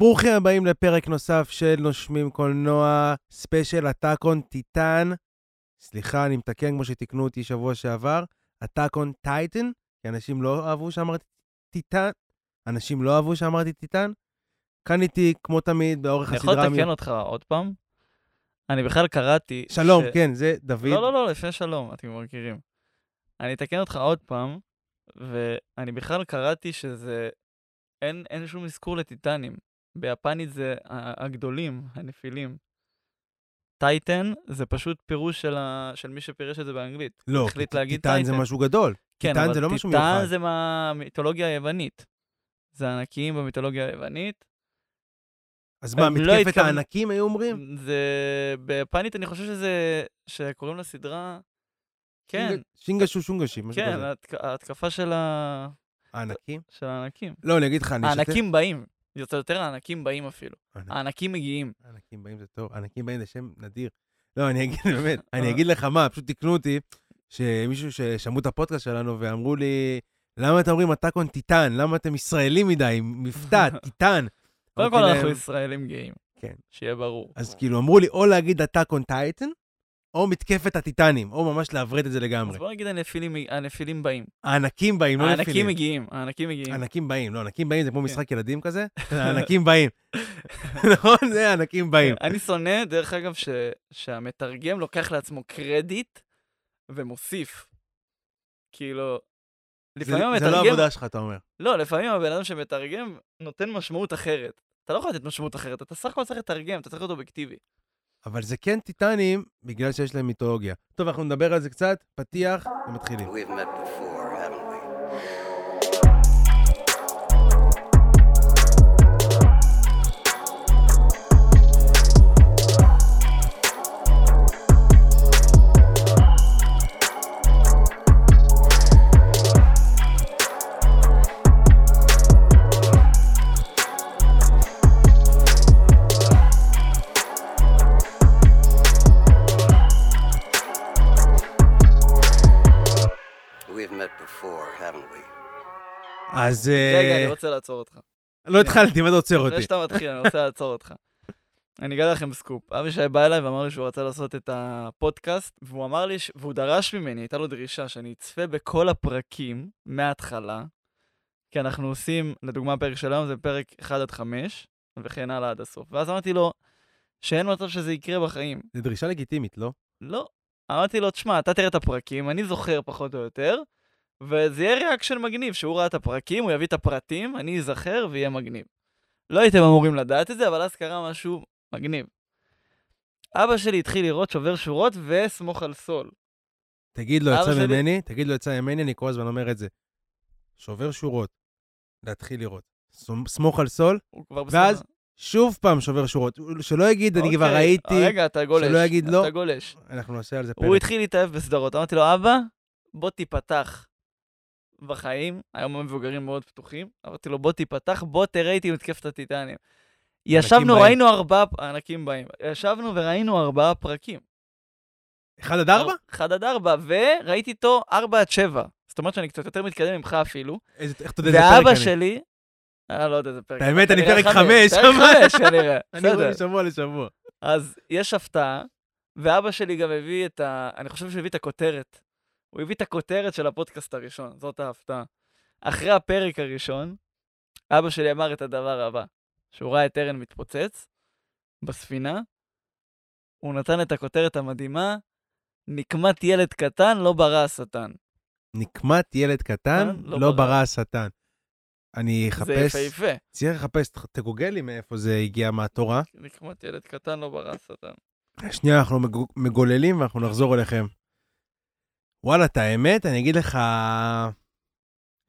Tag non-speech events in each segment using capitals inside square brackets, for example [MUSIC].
ברוכים הבאים לפרק נוסף של נושמים קולנוע, special Attack on Titan. סליחה, אני מתקן כמו שתיקנו אותי שבוע שעבר, Attack on Titan, כי אנשים לא אהבו שאמרתי טיטן. אנשים לא אהבו שאמרתי טיטן. כאן איתי, כמו תמיד, באורך אני הסדרה... יכול לתקן אותך עוד פעם? אני בכלל קראתי... שלום, ש- כן, זה דוד. לא, לא, לא, לפני שלום, אתם מכירים. אני אתקן אותך עוד פעם, ואני בכלל קראתי שזה... אין, אין שום אזכור לטיטנים. ביפנית זה הגדולים, הנפילים. טייטן זה פשוט פירוש של, ה... של מי שפירש את זה באנגלית. לא, החליט כי להגיד טיטן זה. משהו גדול. כן, טיטן זה לא משהו טיטן מיוחד. זה מהמיתולוגיה היוונית. זה ענקים במיתולוגיה היוונית. אז מה, לא מתקפת התכוון- הענקים היו אומרים? זה... ביפנית אני חושב שזה... שקוראים לסדרה... כן, שינג- שינגשו שונגשי, משהו כן, כזה. ההתק- ההתקפה של ה... הענקים? של הענקים. לא, אני אגיד לך, אני אשתף... הענקים באים. יותר יותר הענקים באים אפילו. ענק- הענקים מגיעים. ענקים באים זה טוב, ענקים באים זה שם נדיר. לא, אני אגיד, [LAUGHS] באמת, אה. אני אגיד לך מה, פשוט תיקנו אותי, שמישהו ששמעו את הפודקאסט שלנו ואמרו לי, למה אתם אומרים הטאקון טיטן? למה אתם ישראלים מדי, מבטא, [LAUGHS] טיטן? קודם כל אנחנו ישראלים גאים. כן. שיהיה ברור. אז כאילו אמרו לי, או להגיד הטאקון טייטן, או מתקפת הטיטנים, או ממש לעברת את זה לגמרי. אז בוא נגיד הנפילים, הנפילים באים. הענקים באים, לא הענקים נפילים. מגיעים, הענקים מגיעים. ענקים באים, לא, ענקים באים זה כמו כן. משחק ילדים כזה, [LAUGHS] הענקים באים. [LAUGHS] נכון? זה הענקים באים. אני שונא, דרך אגב, ש... שהמתרגם לוקח לעצמו קרדיט ומוסיף. כאילו, זה לפעמים זה לא המתרגם... העבודה שלך, אתה אומר. לא, לפעמים הבן אדם שמתרגם נותן משמעות אחרת. אתה לא יכול לתת משמעות אחרת, אתה סך הכל צריך לתרגם, אתה צריך להיות אובייקטיבי. אבל זה כן טיטנים, בגלל שיש להם מיתולוגיה. טוב, אנחנו נדבר על זה קצת, פתיח, ומתחילים. We've met before, אז... אה, רגע, אני רוצה לעצור אותך. לא התחלתי, מה אתה עוצר אותי? לפני שאתה מתחיל, אני רוצה לעצור אותך. אני אגלה לכם סקופ. אבישי בא אליי ואמר לי שהוא רצה לעשות את הפודקאסט, והוא אמר לי, והוא דרש ממני, הייתה לו דרישה שאני אצפה בכל הפרקים מההתחלה, כי אנחנו עושים, לדוגמה, פרק של היום זה פרק 1 עד 5, וכן הלאה עד הסוף. ואז אמרתי לו, שאין מצב שזה יקרה בחיים. זו דרישה לגיטימית, לא? לא. אמרתי לו, תשמע, אתה תראה את הפרקים, אני זוכר פחות או יותר, וזה יהיה reaction מגניב, שהוא ראה את הפרקים, הוא יביא את הפרטים, אני אזכר ויהיה מגניב. לא הייתם אמורים לדעת את זה, אבל אז קרה משהו מגניב. אבא שלי התחיל לראות שובר שורות וסמוך על סול. תגיד לו, אבא יצא שלי- ממני, תגיד לו, יצא ממני, אני כל הזמן אומר את זה. שובר שורות, להתחיל לראות. סמ- סמוך על סול, ואז. שוב פעם שובר שורות. שלא יגיד, אני כבר אוקיי, ראיתי, רגע, אתה גולש. שלא יגיד לא. אתה גולש. אנחנו נעשה על זה פרק. הוא התחיל להתאהב בסדרות. אמרתי לו, אבא, בוא תיפתח בחיים. היום המבוגרים מאוד פתוחים. אמרתי לו, בוא תיפתח, בוא תראה איתי מתקפת הטיטנים. ישבנו, באים. ראינו ארבעה, הענקים באים. ישבנו וראינו ארבעה פרקים. אחד עד ארבע? אחד עד ארבע, וראיתי איתו ארבע עד שבע. זאת אומרת שאני קצת יותר מתקדם ממך אפילו. איזה- איך אתה יודע איזה פרק ואבא אני? שלי... אה, לא יודע איזה פרק. האמת, אני פרק חמש, פרק חמש כנראה. [LAUGHS] אני רואה. משבוע לשבוע. אז יש הפתעה, ואבא שלי גם הביא את ה... אני חושב שהוא הביא את הכותרת. הוא הביא את הכותרת של הפודקאסט הראשון, זאת ההפתעה. אחרי הפרק הראשון, אבא שלי אמר את הדבר הבא, שהוא ראה את ארן מתפוצץ בספינה, הוא נתן את הכותרת המדהימה, נקמת ילד קטן, לא ברא השטן. נקמת ילד קטן, אה, לא לא ברא. השטן. אני זה אחפש, יפהפה. צריך לחפש, תגוגל לי מאיפה זה הגיע מהתורה. נקמת ילד קטן, לא ברא השטן. שנייה, אנחנו מגו- מגוללים ואנחנו נחזור אליכם. וואלה, את האמת, אני אגיד לך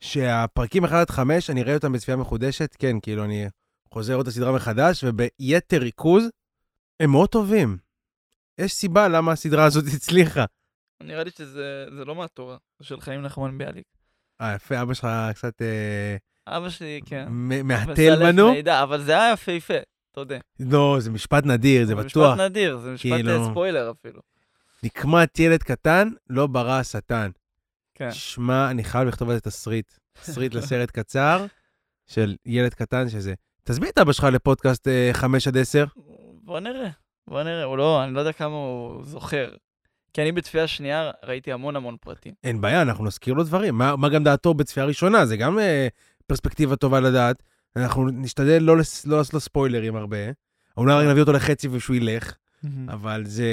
שהפרקים 1 עד 5, אני אראה אותם בצפייה מחודשת, כן, כאילו, אני חוזר את הסדרה מחדש, וביתר ריכוז, הם מאוד טובים. יש סיבה למה הסדרה הזאת [LAUGHS] הצליחה. נראה לי שזה זה לא מהתורה, זה של חיים נחמן ביאליק. אה, יפה, אבא שלך קצת אה, אבא שלי, כן. מהתל בנו. אבל זה היה יפהפה, תודה. לא, זה משפט נדיר, זה בטוח. משפט נדיר, זה משפט כאילו- אה, ספוילר אפילו. נקמת ילד קטן, לא ברא השטן. כן. שמע, אני חייב לכתוב על זה תסריט. [LAUGHS] תסריט לסרט קצר של ילד קטן שזה. תזמין את אבא שלך לפודקאסט אה, 5 עד 10. בוא נראה, בוא נראה. הוא לא, אני לא יודע כמה הוא זוכר. כי אני בצפייה שנייה ראיתי המון המון פרטים. אין בעיה, אנחנו נזכיר לו דברים. מה, מה גם דעתו בצפייה ראשונה? זה גם אה, פרספקטיבה טובה לדעת. אנחנו נשתדל לא, לס, לא לעשות לו ספוילרים הרבה. רק נביא אותו לחצי ושהוא ילך, אבל זה...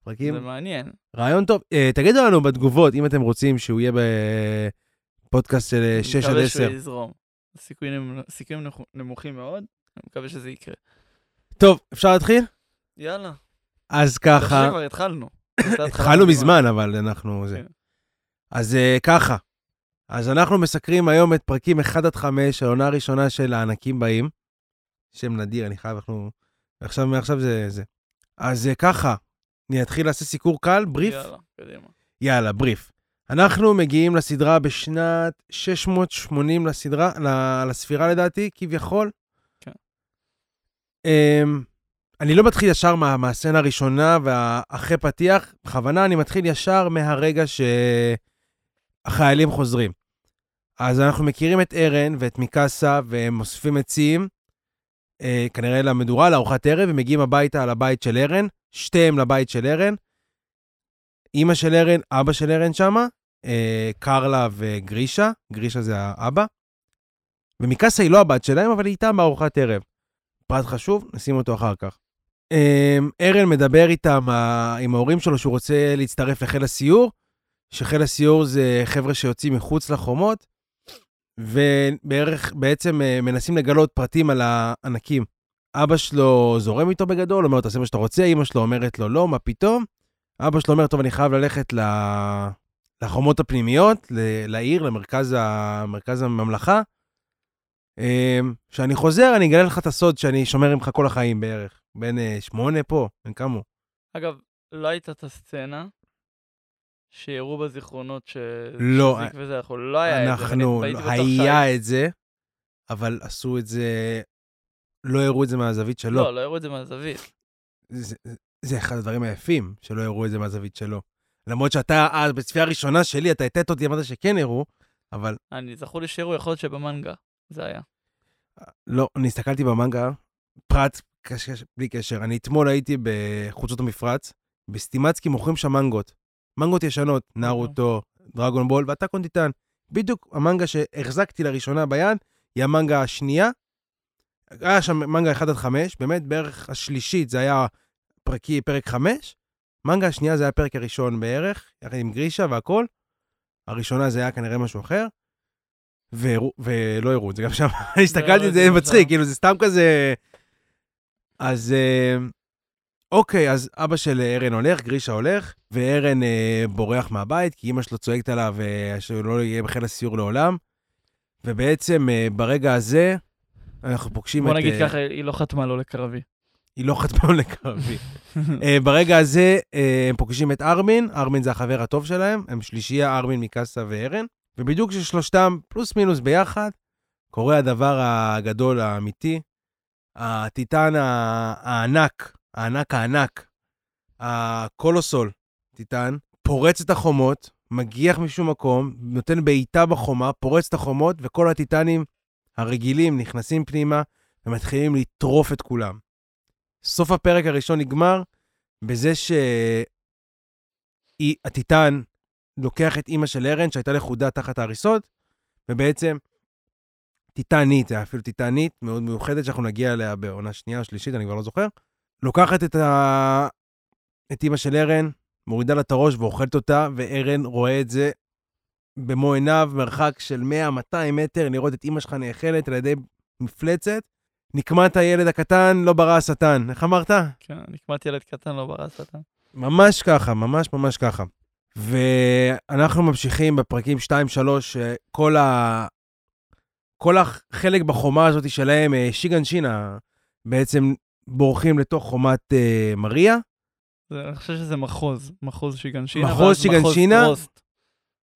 אה, פרקים... זה מעניין. רעיון טוב. אה, תגידו לנו בתגובות, אם אתם רוצים שהוא יהיה בפודקאסט של אה, 6 עד אני 10. מקווה שהוא יזרום. סיכויים סיכויים נמוכ- נמוכים מאוד, אני מקווה שזה יקרה. טוב, אפשר להתחיל? יאללה. אז אני ככה, שכבר התחלנו. [COUGHS] התחלנו מזמן, אבל אנחנו... זה. כן. אז אה, ככה, אז אנחנו מסקרים היום את פרקים 1 עד 5, העונה הראשונה של הענקים באים. שם נדיר, אני חייב, אנחנו... עכשיו, מעכשיו זה זה. אז אה, ככה, אני אתחיל לעשות סיקור קל, בריף? יאללה, קדימה. יאללה, בריף. אנחנו מגיעים לסדרה בשנת 680 לסדרה, לספירה לדעתי, כביכול. כן. Um, אני לא מתחיל ישר מה, מהסצנה הראשונה ואחרי פתיח, בכוונה אני מתחיל ישר מהרגע שהחיילים חוזרים. אז אנחנו מכירים את ארן ואת מיקאסה, והם אוספים עצים, אה, כנראה למדורה, לארוחת ערב, ומגיעים הביתה על הבית של ארן, שתיהם לבית של ארן. אימא של ארן, אבא של ארן שמה, אה, קרלה וגרישה, גרישה זה האבא. ומיקאסה היא לא הבת שלהם, אבל היא איתם בארוחת ערב. פרט חשוב, נשים אותו אחר כך. אה, ארן מדבר איתם, ה- עם ההורים שלו, שהוא רוצה להצטרף לחיל הסיור, שחיל הסיור זה חבר'ה שיוצאים מחוץ לחומות, ובערך, בעצם אה, מנסים לגלות פרטים על הענקים. אבא שלו זורם איתו בגדול, אומר לו, תעשה מה שאתה רוצה, אמא שלו אומרת לו, לא, מה פתאום? אבא שלו אומר, טוב, אני חייב ללכת ל... לחומות הפנימיות, ל... לעיר, למרכז ה... הממלכה. אמ, כשאני חוזר, אני אגלה לך את הסוד שאני שומר ממך כל החיים בערך. בן אה, שמונה פה, בן כמה הוא? אגב, לא הייתה את הסצנה שיראו בזיכרונות ש... לא, וזה, אנחנו לא היה את זה. אנחנו, היה את זה, אבל עשו את זה, לא הראו את זה מהזווית שלו. לא, לא הראו את זה מהזווית. זה, זה אחד הדברים היפים, שלא הראו את זה מהזווית שלו. למרות שאתה, אז בצפייה הראשונה שלי, אתה הטעת אותי, אמרת שכן הראו, אבל אני זכור לי שהראו, יכול להיות שבמנגה זה היה. לא, אני הסתכלתי במנגה, פרט, קש, קש, בלי קשר. אני אתמול הייתי בחוצות המפרץ, בסטימצקי מוכרים שם מנגות. מנגות ישנות, נרוטו, דרגון בול והטאקון טיטן. בדיוק המנגה שהחזקתי לראשונה ביד, היא המנגה השנייה. היה שם מנגה 1 עד 5, באמת בערך השלישית זה היה פרקי, פרק 5. מנגה השנייה זה היה הפרק הראשון בערך, יחד עם גרישה והכל. הראשונה זה היה כנראה משהו אחר. והראו- ולא הראו את זה גם שם. הסתכלתי, את זה זה מצחיק, שם. כאילו זה סתם כזה... אז אה, אוקיי, אז אבא של ארן הולך, גרישה הולך, וארן אה, בורח מהבית, כי אמא שלו צועקת עליו אה, שהוא לא יהיה בחיל הסיור לעולם. ובעצם אה, ברגע הזה, אנחנו פוגשים בוא את... נגיד אה, ככה, היא לא חתמה לו לקרבי. היא לא חתמה לקרבי. [LAUGHS] אה, ברגע הזה אה, הם פוגשים את ארמין, ארמין זה החבר הטוב שלהם, הם שלישייה, ארמין, מיקאסה וארן, ובדיוק כששלושתם פלוס מינוס ביחד, קורה הדבר הגדול האמיתי, הטיטן הענק, הענק הענק, הקולוסול, טיטן, פורץ את החומות, מגיח משום מקום, נותן בעיטה בחומה, פורץ את החומות, וכל הטיטנים הרגילים נכנסים פנימה ומתחילים לטרוף את כולם. סוף הפרק הראשון נגמר בזה שהטיטן לוקח את אימא של ארן, שהייתה לכודה תחת ההריסות, ובעצם טיטנית, זה היה אפילו טיטנית מאוד מיוחדת, שאנחנו נגיע אליה בעונה שנייה או שלישית, אני כבר לא זוכר. לוקחת את, ה... את אימא של ארן, מורידה לה את הראש ואוכלת אותה, וארן רואה את זה במו עיניו, מרחק של 100-200 מטר, לראות את אימא שלך נאכלת על ידי מפלצת. נקמת הילד הקטן, לא ברא השטן. איך אמרת? כן, נקמת ילד קטן לא ברא שטן. ממש ככה, ממש ממש ככה. ואנחנו ממשיכים בפרקים 2-3, כל ה... כל החלק בחומה הזאת שלהם, אה, שיגן שינה, בעצם בורחים לתוך חומת אה, מריה. זה- אני חושב שזה מחוז, מחוז שיגנשינה. מחוז ואז שיגנשינה?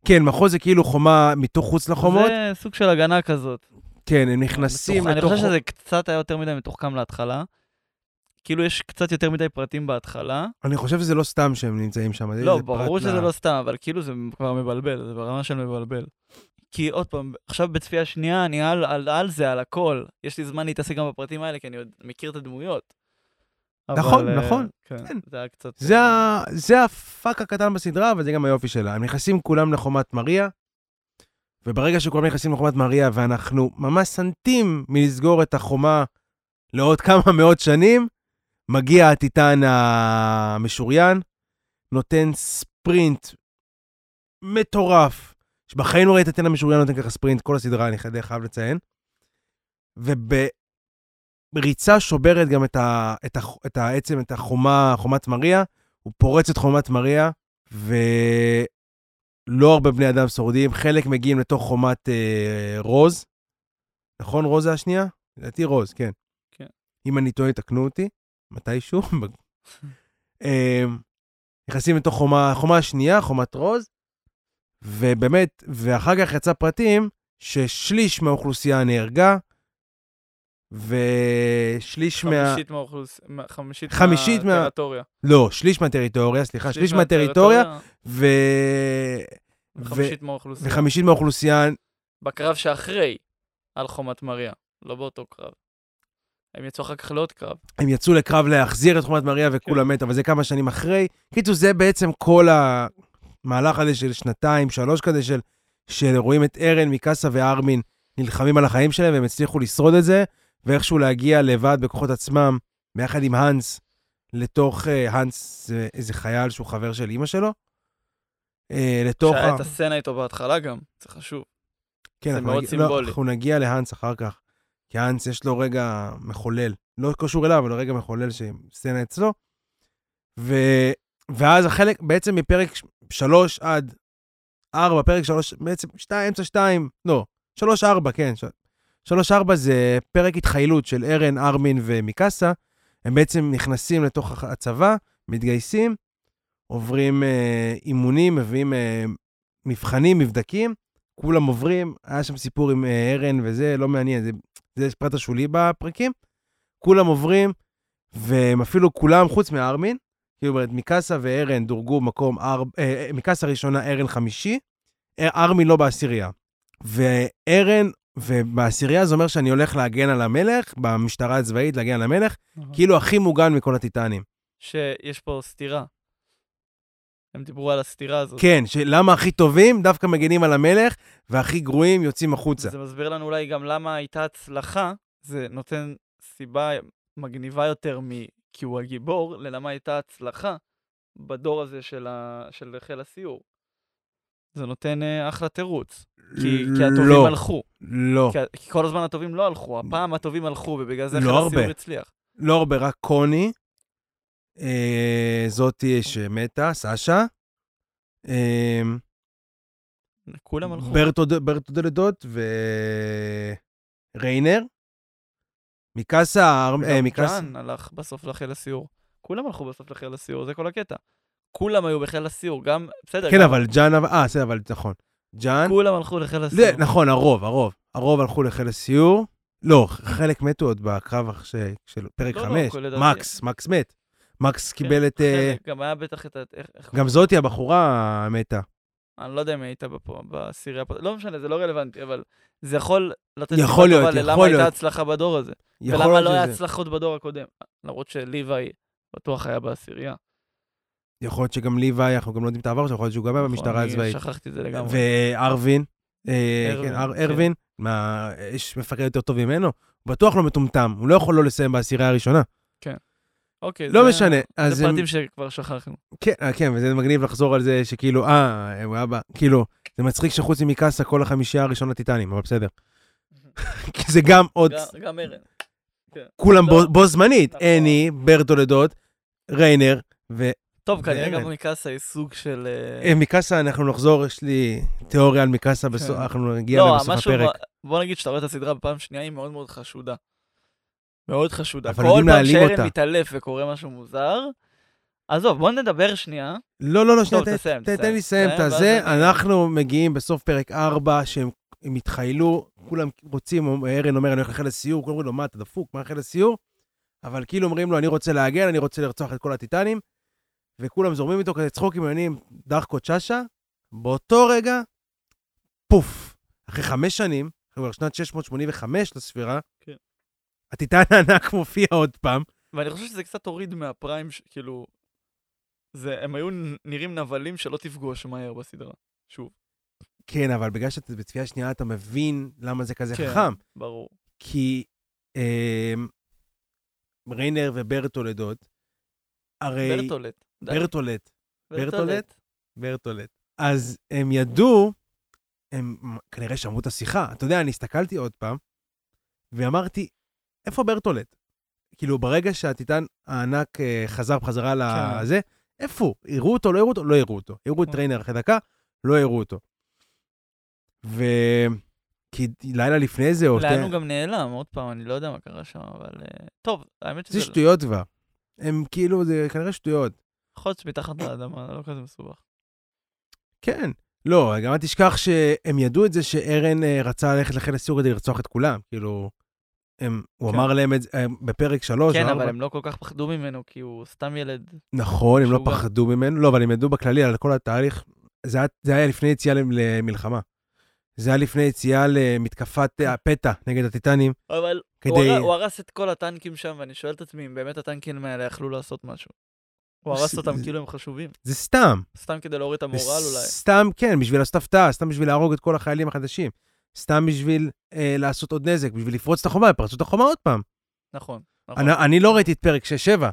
כן, מחוז זה כאילו חומה מתוך חוץ לחומות. זה סוג של הגנה כזאת. כן, הם נכנסים מתוח- אני לתוך... חושב שזה קצת היה יותר מדי מתוחכם להתחלה. כאילו יש קצת יותר מדי פרטים בהתחלה. אני חושב שזה לא סתם שהם נמצאים שם. לא, ברור שזה לא סתם, אבל כאילו זה כבר מבלבל, זה ברמה של מבלבל. כי עוד פעם, עכשיו בצפייה שנייה, אני על, על, על זה, על הכל. יש לי זמן להתעסק גם בפרטים האלה, כי אני עוד מכיר את הדמויות. נכון, אה, נכון, כן, כן. זה היה קצת... זה, ה- זה הפאק הקטן בסדרה, אבל זה גם היופי שלה. הם נכנסים כולם לחומת מריה, וברגע שכולם נכנסים לחומת מריה, ואנחנו ממש סנטים מלסגור את החומה לעוד [LAUGHS] כמה מאות שנים, מגיע הטיטן המשוריין, נותן ספרינט מטורף, שבחיים לא ראית את הטיטן המשוריין נותן ככה ספרינט, כל הסדרה, אני חייב- לציין. ובריצה שוברת גם את, ה, את, ה, את העצם, את החומה, חומת מריה, הוא פורץ את חומת מריה, ולא הרבה בני אדם שורדים, חלק מגיעים לתוך חומת אה, רוז. נכון, רוז זה השנייה? לדעתי רוז, כן. כן. אם אני טועה, תקנו אותי, מתישהו. [LAUGHS] אה, נכנסים לתוך חומה, חומה השנייה, חומת רוז, ובאמת, ואחר כך יצא פרטים ששליש מהאוכלוסייה נהרגה, ושליש מה... חמישית מהאוכלוס... מה- חמישית, חמישית מה- מהטריטוריה. לא, שליש מהטריטוריה, סליחה, שליש מהטריטוריה, ו... ו... וחמישית מהאוכלוסייה. וחמישית מהאוכלוסייה, בקרב שאחרי, על חומת מריה, לא באותו קרב. הם יצאו אחר כך לעוד קרב. הם יצאו לקרב להחזיר את חומת מריה וכולם מתו, אבל זה כמה שנים אחרי. קיצור, זה בעצם כל המהלך הזה של שנתיים, שלוש כזה, של, של רואים את ארן, מיקאסה וארמין נלחמים על החיים שלהם, והם הצליחו לשרוד את זה, ואיכשהו להגיע לבד בכוחות עצמם, ביחד עם האנס, לתוך, אה, האנס זה איזה חייל שהוא חבר של אימא שלו. אה, לתוך שהיה. את הסצנה איתו בהתחלה גם, זה חשוב. כן, זה מאוד נגיע- לא, סימבולי. אנחנו נגיע להאנס אחר כך. כי האנס יש לו רגע מחולל. לא קשור אליו, אבל רגע מחולל שסצנה אצלו. ו... ואז החלק, בעצם מפרק 3 עד 4, פרק 3, בעצם 2, אמצע 2, לא, 3-4, כן. 3-4 זה פרק התחיילות של ארן, ארמין ומיקאסה. הם בעצם נכנסים לתוך הצבא, מתגייסים, עוברים אה, אימונים, מביאים אה, מבחנים, מבדקים. כולם עוברים, היה שם סיפור עם אה, ארן וזה, לא מעניין, זה, זה פרט השולי בפרקים. כולם עוברים, והם אפילו כולם, חוץ מארמין, כאילו, מיקאסה וארן דורגו מקום ארבע, אה, מיקאסה ראשונה, ארן חמישי, אה, ארמין לא בעשירייה. וארן, ובעשירייה זה אומר שאני הולך להגן על המלך, במשטרה הצבאית להגן על המלך, כאילו הכי מוגן מכל הטיטנים. שיש פה סתירה. הם דיברו על הסתירה הזאת. כן, שלמה הכי טובים דווקא מגנים על המלך, והכי גרועים יוצאים החוצה. זה מסביר לנו אולי גם למה הייתה הצלחה, זה נותן סיבה מגניבה יותר מ... כי הוא הגיבור, ללמה הייתה הצלחה בדור הזה של, ה... של חיל הסיור. זה נותן אה, אחלה תירוץ. כי, כי הטובים לא, הלכו. לא, כי, כי כל הזמן הטובים לא הלכו, הפעם הטובים הלכו, ובגלל זה לא הרבה. הסיור הצליח. לא הרבה, רק קוני, אה, זאתי שמתה, סשה, אה, כולם הלכו. ברטו דלדות וריינר, מיקאסה, אר- אה, גם מיקאסה, ג'אן הלך בסוף לחיל הסיור. כולם הלכו בסוף לחיל הסיור, זה כל הקטע. כולם היו בחיל הסיור, גם, בסדר, כן, גם אבל ג'אן, אה, בסדר, אבל נכון. ג'אן, כולם הלכו לחיל הסיור. זה, נכון, הרוב, הרוב. הרוב הלכו לחיל הסיור. לא, חלק מתו עוד בקרב ש- של פרק לא, לא, 5. כל לדעתי. מקס, מקס מת. מקס כן, קיבל את... אה, חלק, גם היה בטח את ה... גם זאתי הבחורה מתה. אני לא יודע אם בסירייה, פה- לא משנה, זה לא רלוונטי, אבל זה יכול לתת יכול להיות, יכול ללמה הייתה להיות. הצלחה בדור הזה. ולמה להיות לא היה הצלחות בדור הקודם. למרות שליוואי בטוח היה בעשירייה. יכול להיות שגם ליוואי, אנחנו גם לא יודעים את העבר שלו, יכול להיות שהוא גם היה במשטרה נכון, אני הצבאית. שכחתי את זה לגמרי. וארווין, אה, ארווין, כן, כן. ארווין, מה, יש מפקד יותר טוב ממנו? הוא בטוח לא מטומטם, הוא לא יכול לא לסיים בעשירייה הראשונה. אוקיי, לא זה- משנה, זה הם- פרטים שכבר שכחנו. כן, אה, כן, וזה מגניב לחזור על זה שכאילו, אה, הוא היה ב... כאילו, זה מצחיק שחוץ ממיקאסה כל החמישייה הראשון לטיטנים, אבל בסדר. [LAUGHS] כי זה גם עוד, גם- ארן. כולם לא. בו- בו זמנית, נכון. אני, ברטולדות, ריינר, טוב, כנראה. גם מקאסה היא סוג של... אה, ומיקאסה, אנחנו נחזור, יש לי תיאוריה על מיקאסה, כן. אנחנו נגיע אליה לא, הפרק. בוא נגיד שאתה רואה את הסדרה בפעם שנייה, היא מאוד מאוד חשודה. מאוד חשודה. אבל כל יודעים פעם להעלים שארן אותה. מתעלף וקורה משהו מוזר, עזוב, בוא נדבר שנייה. לא, לא, לא, שנייה, תן- לי לסיים את ואז הזה. אנחנו מגיעים בסוף פרק 4, שהם הם התחיילו, כולם רוצים, ארן אומר, אני הולך לחיל הסיור, כולם אומרים לו, מה, אתה דפוק, מה לחיל הסיור? אבל כאילו אומרים לו, אני רוצה להגן, אני רוצה לרצוח את כל הטיטנים, וכולם זורמים איתו כזה צחוקים עניינים, דחקות שאשא. באותו רגע, פוף, אחרי חמש שנים, כבר שנת 685 לספירה, כן. הטיטן הענק מופיע עוד פעם. ואני חושב שזה קצת הוריד מהפריים, ש- כאילו... זה, הם היו נראים נבלים שלא תפגוש מהר בסדרה. שוב. כן, אבל בגלל שאתה בצפייה שנייה, אתה מבין למה זה כזה כן. חכם. ברור. כי אה, ריינר וברטולדות, הרי... ברטולט. ברטולט. ברטולט? ברטולט. אז הם ידעו, הם כנראה שמעו את השיחה. אתה יודע, אני הסתכלתי עוד פעם, ואמרתי, איפה ברטולט? כאילו, ברגע שהטיטן הענק אה, חזר בחזרה כן. לזה, איפה הוא? יראו אותו, לא יראו אותו? לא יראו אותו. יראו את נכון. ריינר אחרי דקה, לא יראו אותו. ו... כי לילה לפני זה, או... לאן הוא גם נעלם, עוד פעם, אני לא יודע מה קרה שם, אבל... אה, טוב, האמת שזה... זה שטויות כבר. הם כאילו, זה כנראה שטויות. יכול להיות שמתחת לאדמה, לא כזה מסובך. כן. לא, גם אל תשכח שהם ידעו את זה שארן אה, רצה ללכת לחיל הסיור כדי לרצוח את כולם. כאילו, הם, הוא כן. אמר להם את זה אה, בפרק שלוש. כן, אבל. הם לא כל כך פחדו ממנו, כי הוא סתם ילד. נכון, הם לא משוגע. פחדו ממנו. לא, אבל הם ידעו בכללי על כל התהליך. זה היה, זה היה לפני יציאה למ- למלחמה. זה היה לפני יציאה למתקפת אה, הפתע נגד הטיטנים. אבל כדי- הוא, הר... הוא הרס את כל הטנקים שם, ואני שואל את עצמי אם באמת הטנקים האלה יכלו לעשות משהו. הוא הרס אותם זה- כאילו הם חשובים. זה סתם. סתם כדי להוריד את המורל אולי. סתם, כן, בשביל לעשות הפתעה, סתם בשביל להרוג את כל החיילים החדשים. סתם בשביל אה, לעשות עוד נזק, בשביל לפרוץ את החומה, פרצו את החומה עוד פעם. נכון, נכון. אני, אני לא ראיתי את פרק 6-7,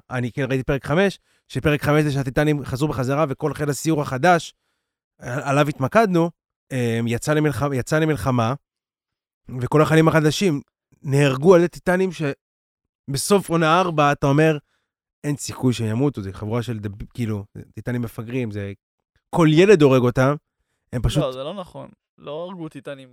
אני כן ראיתי פרק 5, שפרק 5 זה שהטיטנים חזרו בחזרה וכל חיל הסיור החדש, על- עליו התמקדנו, אה, יצא למלחמה, יצא למלחמה, וכל החיילים החדשים נהרגו על ידי טיטנים שבסוף עונה 4 אתה אומר, אין סיכוי שהם ימותו, זה חבורה של דב... כאילו, טיטנים מפגרים, זה... כל ילד הורג אותם, הם פשוט... לא, זה לא נכון. לא הרגו טיטנים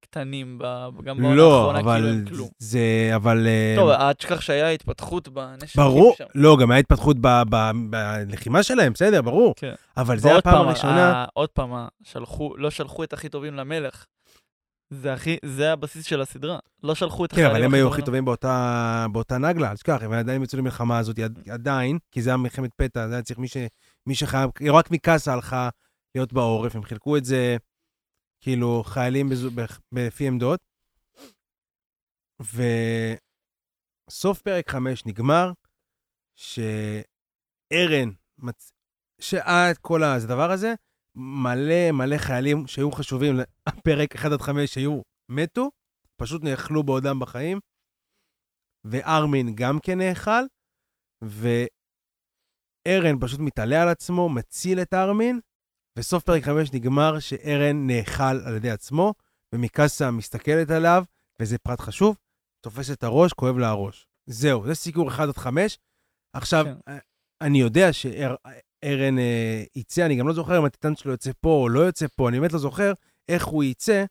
קטנים, ב... גם בעונה לא, האחרונה, אבל כאילו הם כלום. זה, אבל... אה, טוב, אל תשכח שהיה התפתחות בנשקים ברור, שם. לא, גם היה התפתחות ב- ב- בלחימה שלהם, בסדר, ברור. כן. אבל זה הפעם פעם, הראשונה, עוד פעם, שלחו, לא שלחו את הכי טובים למלך. זה הכי, זה הבסיס של הסדרה. לא שלחו את כן, החיילים אבל הם היו הכי טובים באותה באותה נגלה, אל תשכח, הם עדיין יצאו למלחמה הזאת, עד- עדיין, כי זה היה מלחמת פתע, זה היה צריך מי ש- מי שחייב, רק מקאסה הלכה להיות בעורף, הם חילקו את זה, כאילו, חיילים בזו- ב- לפי עמדות. וסוף פרק 5 נגמר, שארן, מצ... שעד כל הדבר הזה, מלא מלא חיילים שהיו חשובים לפרק 1 עד 5 שהיו מתו, פשוט נאכלו בעודם בחיים, וארמין גם כן נאכל, וארן פשוט מתעלה על עצמו, מציל את ארמין, וסוף פרק 5 נגמר שארן נאכל על ידי עצמו, ומיקאסה מסתכלת עליו, וזה פרט חשוב, תופס את הראש, כואב לה הראש. זהו, זה סיכור 1 עד 5. עכשיו, כן. אה, אני יודע שארן אה, יצא, אני גם לא זוכר אם הטיטן שלו יוצא פה או לא יוצא פה, אני באמת לא זוכר איך הוא יצא,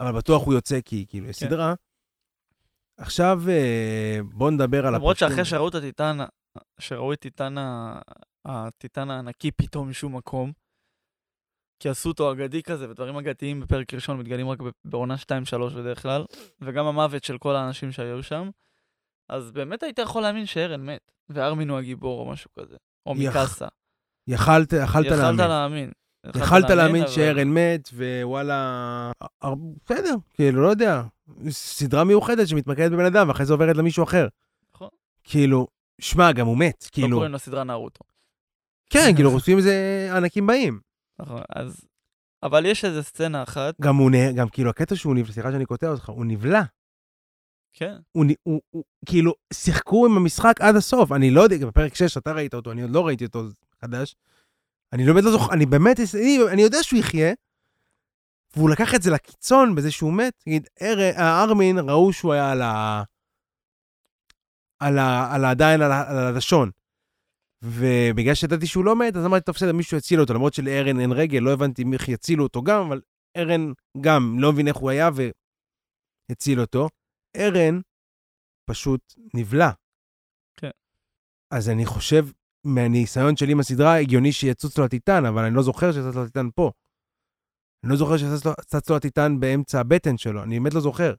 אבל בטוח הוא יוצא כי כאילו יש כן. סדרה. עכשיו אה, בואו נדבר על למרות הפרקים. שאחרי שראו את הטיטן, שראו את טיטן, הטיטן הענקי פתאום משום מקום, כי עשו אותו אגדי כזה, ודברים אגדיים בפרק ראשון מתגלים רק בעונה 2-3 בדרך כלל, וגם המוות של כל האנשים שהיו שם, אז באמת היית יכול להאמין שארן מת, וארמין הוא הגיבור או משהו כזה, או מקאסה. יכלת, יכלת יכלת להאמין. להאמין. יכלת להאמין שארן מת, ווואלה... הר- בסדר, כאילו, לא יודע. סדרה מיוחדת שמתמקדת בבן אדם, ואחרי זה עוברת למישהו אחר. נכון. כאילו, שמע, גם הוא מת, לא כאילו. קוראים לסדרה נארוטו. כן, כאילו, [LAUGHS] חושבים איזה ענקים באים. נכון, אז... אבל יש איזה סצנה אחת, גם הוא, נה- גם כאילו, הקטע שהוא נבלע, סליחה שאני קוטע אותך, הוא נבלע. כן, הוא, נ- הוא, הוא, כאילו, שיחקו עם המשחק עד הסוף. אני לא יודע, בפרק 6 אתה ראית אותו, אני עוד לא ראיתי אותו חדש. אני באמת לא זוכר, אני באמת, אני, אני יודע שהוא יחיה, והוא לקח את זה לקיצון בזה שהוא מת. נגיד, אר- הארמין, ראו שהוא היה על ה... על ה... על ה... עדיין על. על הלשון. ובגלל שידעתי שהוא לא מת, אז אמרתי, טוב, בסדר, מישהו יציל אותו, למרות שלארן אין רגל, לא הבנתי איך יצילו אותו גם, אבל ארן גם לא מבין איך הוא היה והציל אותו. ארן פשוט נבלע. כן. אז אני חושב, מהניסיון שלי עם הסדרה, הגיוני שיצוץ לו הטיטן, אבל אני לא זוכר שיצוץ לו הטיטן פה. אני לא זוכר שיצוץ לו הטיטן באמצע הבטן שלו, אני באמת לא זוכר.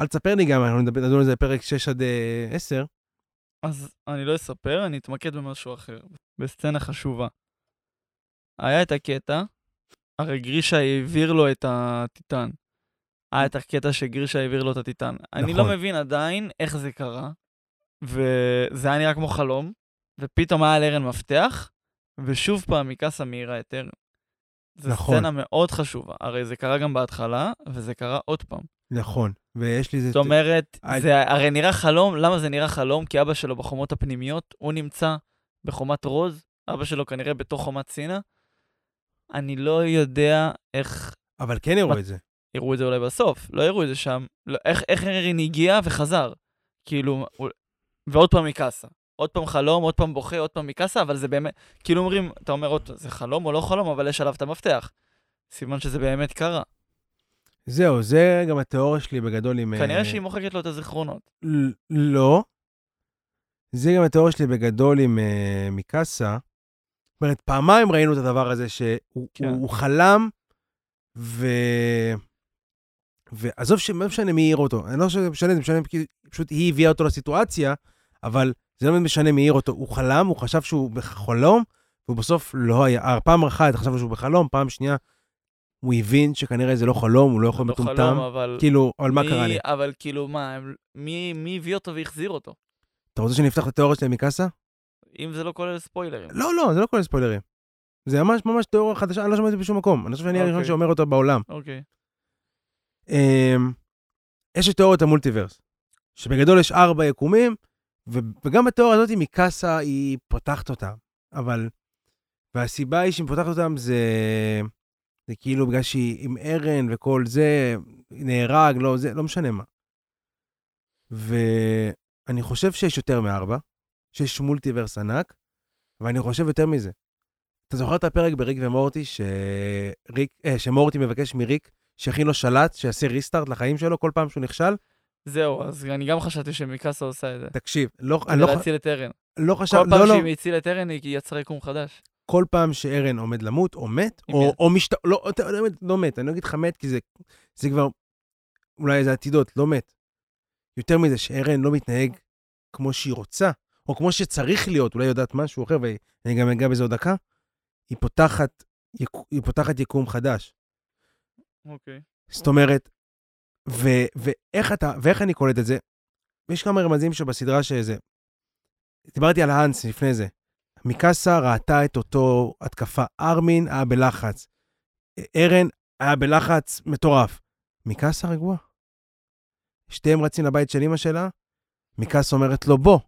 אל תספר לי גם, אנחנו נדון על זה בפרק 6 עד אה, 10. אז אני לא אספר, אני אתמקד במשהו אחר, בסצנה חשובה. היה את הקטע הרי גרישה העביר לו את הטיטן. היה את הקטע שגרישה העביר לו את הטיטן. אני לא נכון. מבין עדיין איך זה קרה, וזה היה נראה כמו חלום, ופתאום היה לארן מפתח, ושוב פעם מיקאסה מאירה את ארן. זו נכון. סצנה מאוד חשובה. הרי זה קרה גם בהתחלה, וזה קרה עוד פעם. נכון, ויש לי זה... זאת אומרת, I- זה הרי נראה חלום, למה זה נראה חלום? כי אבא שלו בחומות הפנימיות, הוא נמצא בחומת רוז, אבא שלו כנראה בתוך חומת סינה. אני לא יודע איך, אבל כן יראו את זה. יראו את זה אולי בסוף, לא יראו את זה שם. לא, איך, איך ארין הגיע וחזר? כאילו, ועוד פעם מקאסה. עוד פעם חלום, עוד פעם בוכה, עוד פעם מקאסה, אבל זה באמת, כאילו אומרים, אתה אומר, עוד, זה חלום או לא חלום, אבל יש עליו את המפתח. סימן שזה באמת קרה. זהו, זה גם התיאוריה שלי בגדול עם... כנראה אה, שהיא מוחקת לו את הזיכרונות. לא. זה גם התיאוריה שלי בגדול עם uh, מיקאסה. זאת אומרת, פעמיים ראינו את הדבר הזה שהוא כן. הוא, הוא חלם, ו... ועזוב שלא משנה מי העיר אותו, אני לא חושב שזה משנה, זה משנה כי פשוט היא הביאה אותו לסיטואציה, אבל זה לא משנה מי העיר אותו. הוא חלם, הוא חשב שהוא בחלום, והוא בסוף לא היה. אה, פעם אחת חשב שהוא בחלום, פעם שנייה הוא הבין שכנראה זה לא חלום, הוא לא יכול לא מטומטם. חלום, אבל... כאילו, אבל מה מי- קרה לי? אבל כאילו, מה, מי, מי הביא אותו והחזיר אותו? אתה רוצה שאני אפתח את התיאוריה שלי מיקאסה? אם זה לא כולל ספוילרים. לא, לא, זה לא כולל ספוילרים. זה ממש ממש תיאוריה חדשה, אני לא שמעתי בשום מקום. אני חושב שאני הראשון אוקיי. שאומר אותה בעולם. אוקיי. אמ, יש את תיאוריית המולטיברס, שבגדול יש ארבע יקומים, וגם התיאוריה הזאת מקאסה היא פותחת אותם. אבל, והסיבה היא שהיא פותחת אותם זה, זה כאילו בגלל שהיא עם ארן וכל זה, נהרג, לא, זה, לא משנה מה. ואני חושב שיש יותר מארבע, שיש מולטיברס ענק, ואני חושב יותר מזה. אתה זוכר את הפרק בריק ומורטי, שריק, אה, שמורטי מבקש מריק שיכין לו שלט, שיעשה ריסטארט לחיים שלו כל פעם שהוא נכשל? זהו, אז אני גם חשבתי שמיקאסה עושה את זה. תקשיב, לא, כדי לא, להציל את ארן. לא חשב, כל פעם לא, לא, שהיא הצילה את ארן, היא יצרה יקום חדש. כל פעם שארן עומד למות, או מת, או. או משת... לא, אתה- לא, מת, לא מת, אני לא אגיד לך מת, כי זה, זה כבר, אולי זה עתידות, לא מת. יותר מזה, שארן לא מתנהג כמו שהיא רוצה, או כמו שצריך להיות, אולי יודעת משהו אחר, ואני גם אגע בזה עוד דקה, היא פותחת, יק... היא פותחת יקום חדש. אוקיי. זאת אומרת, ו, ואיך אתה, ואיך אני קולט את זה? יש כמה רמזים שבסדרה שזה. דיברתי על האנס לפני זה. מיקאסה ראתה את אותו התקפה. ארמין היה בלחץ. ארן היה בלחץ מטורף. מיקאסה רגועה. שתיהם רצים לבית של אמא שלה, מיקאסה אומרת לו, בוא.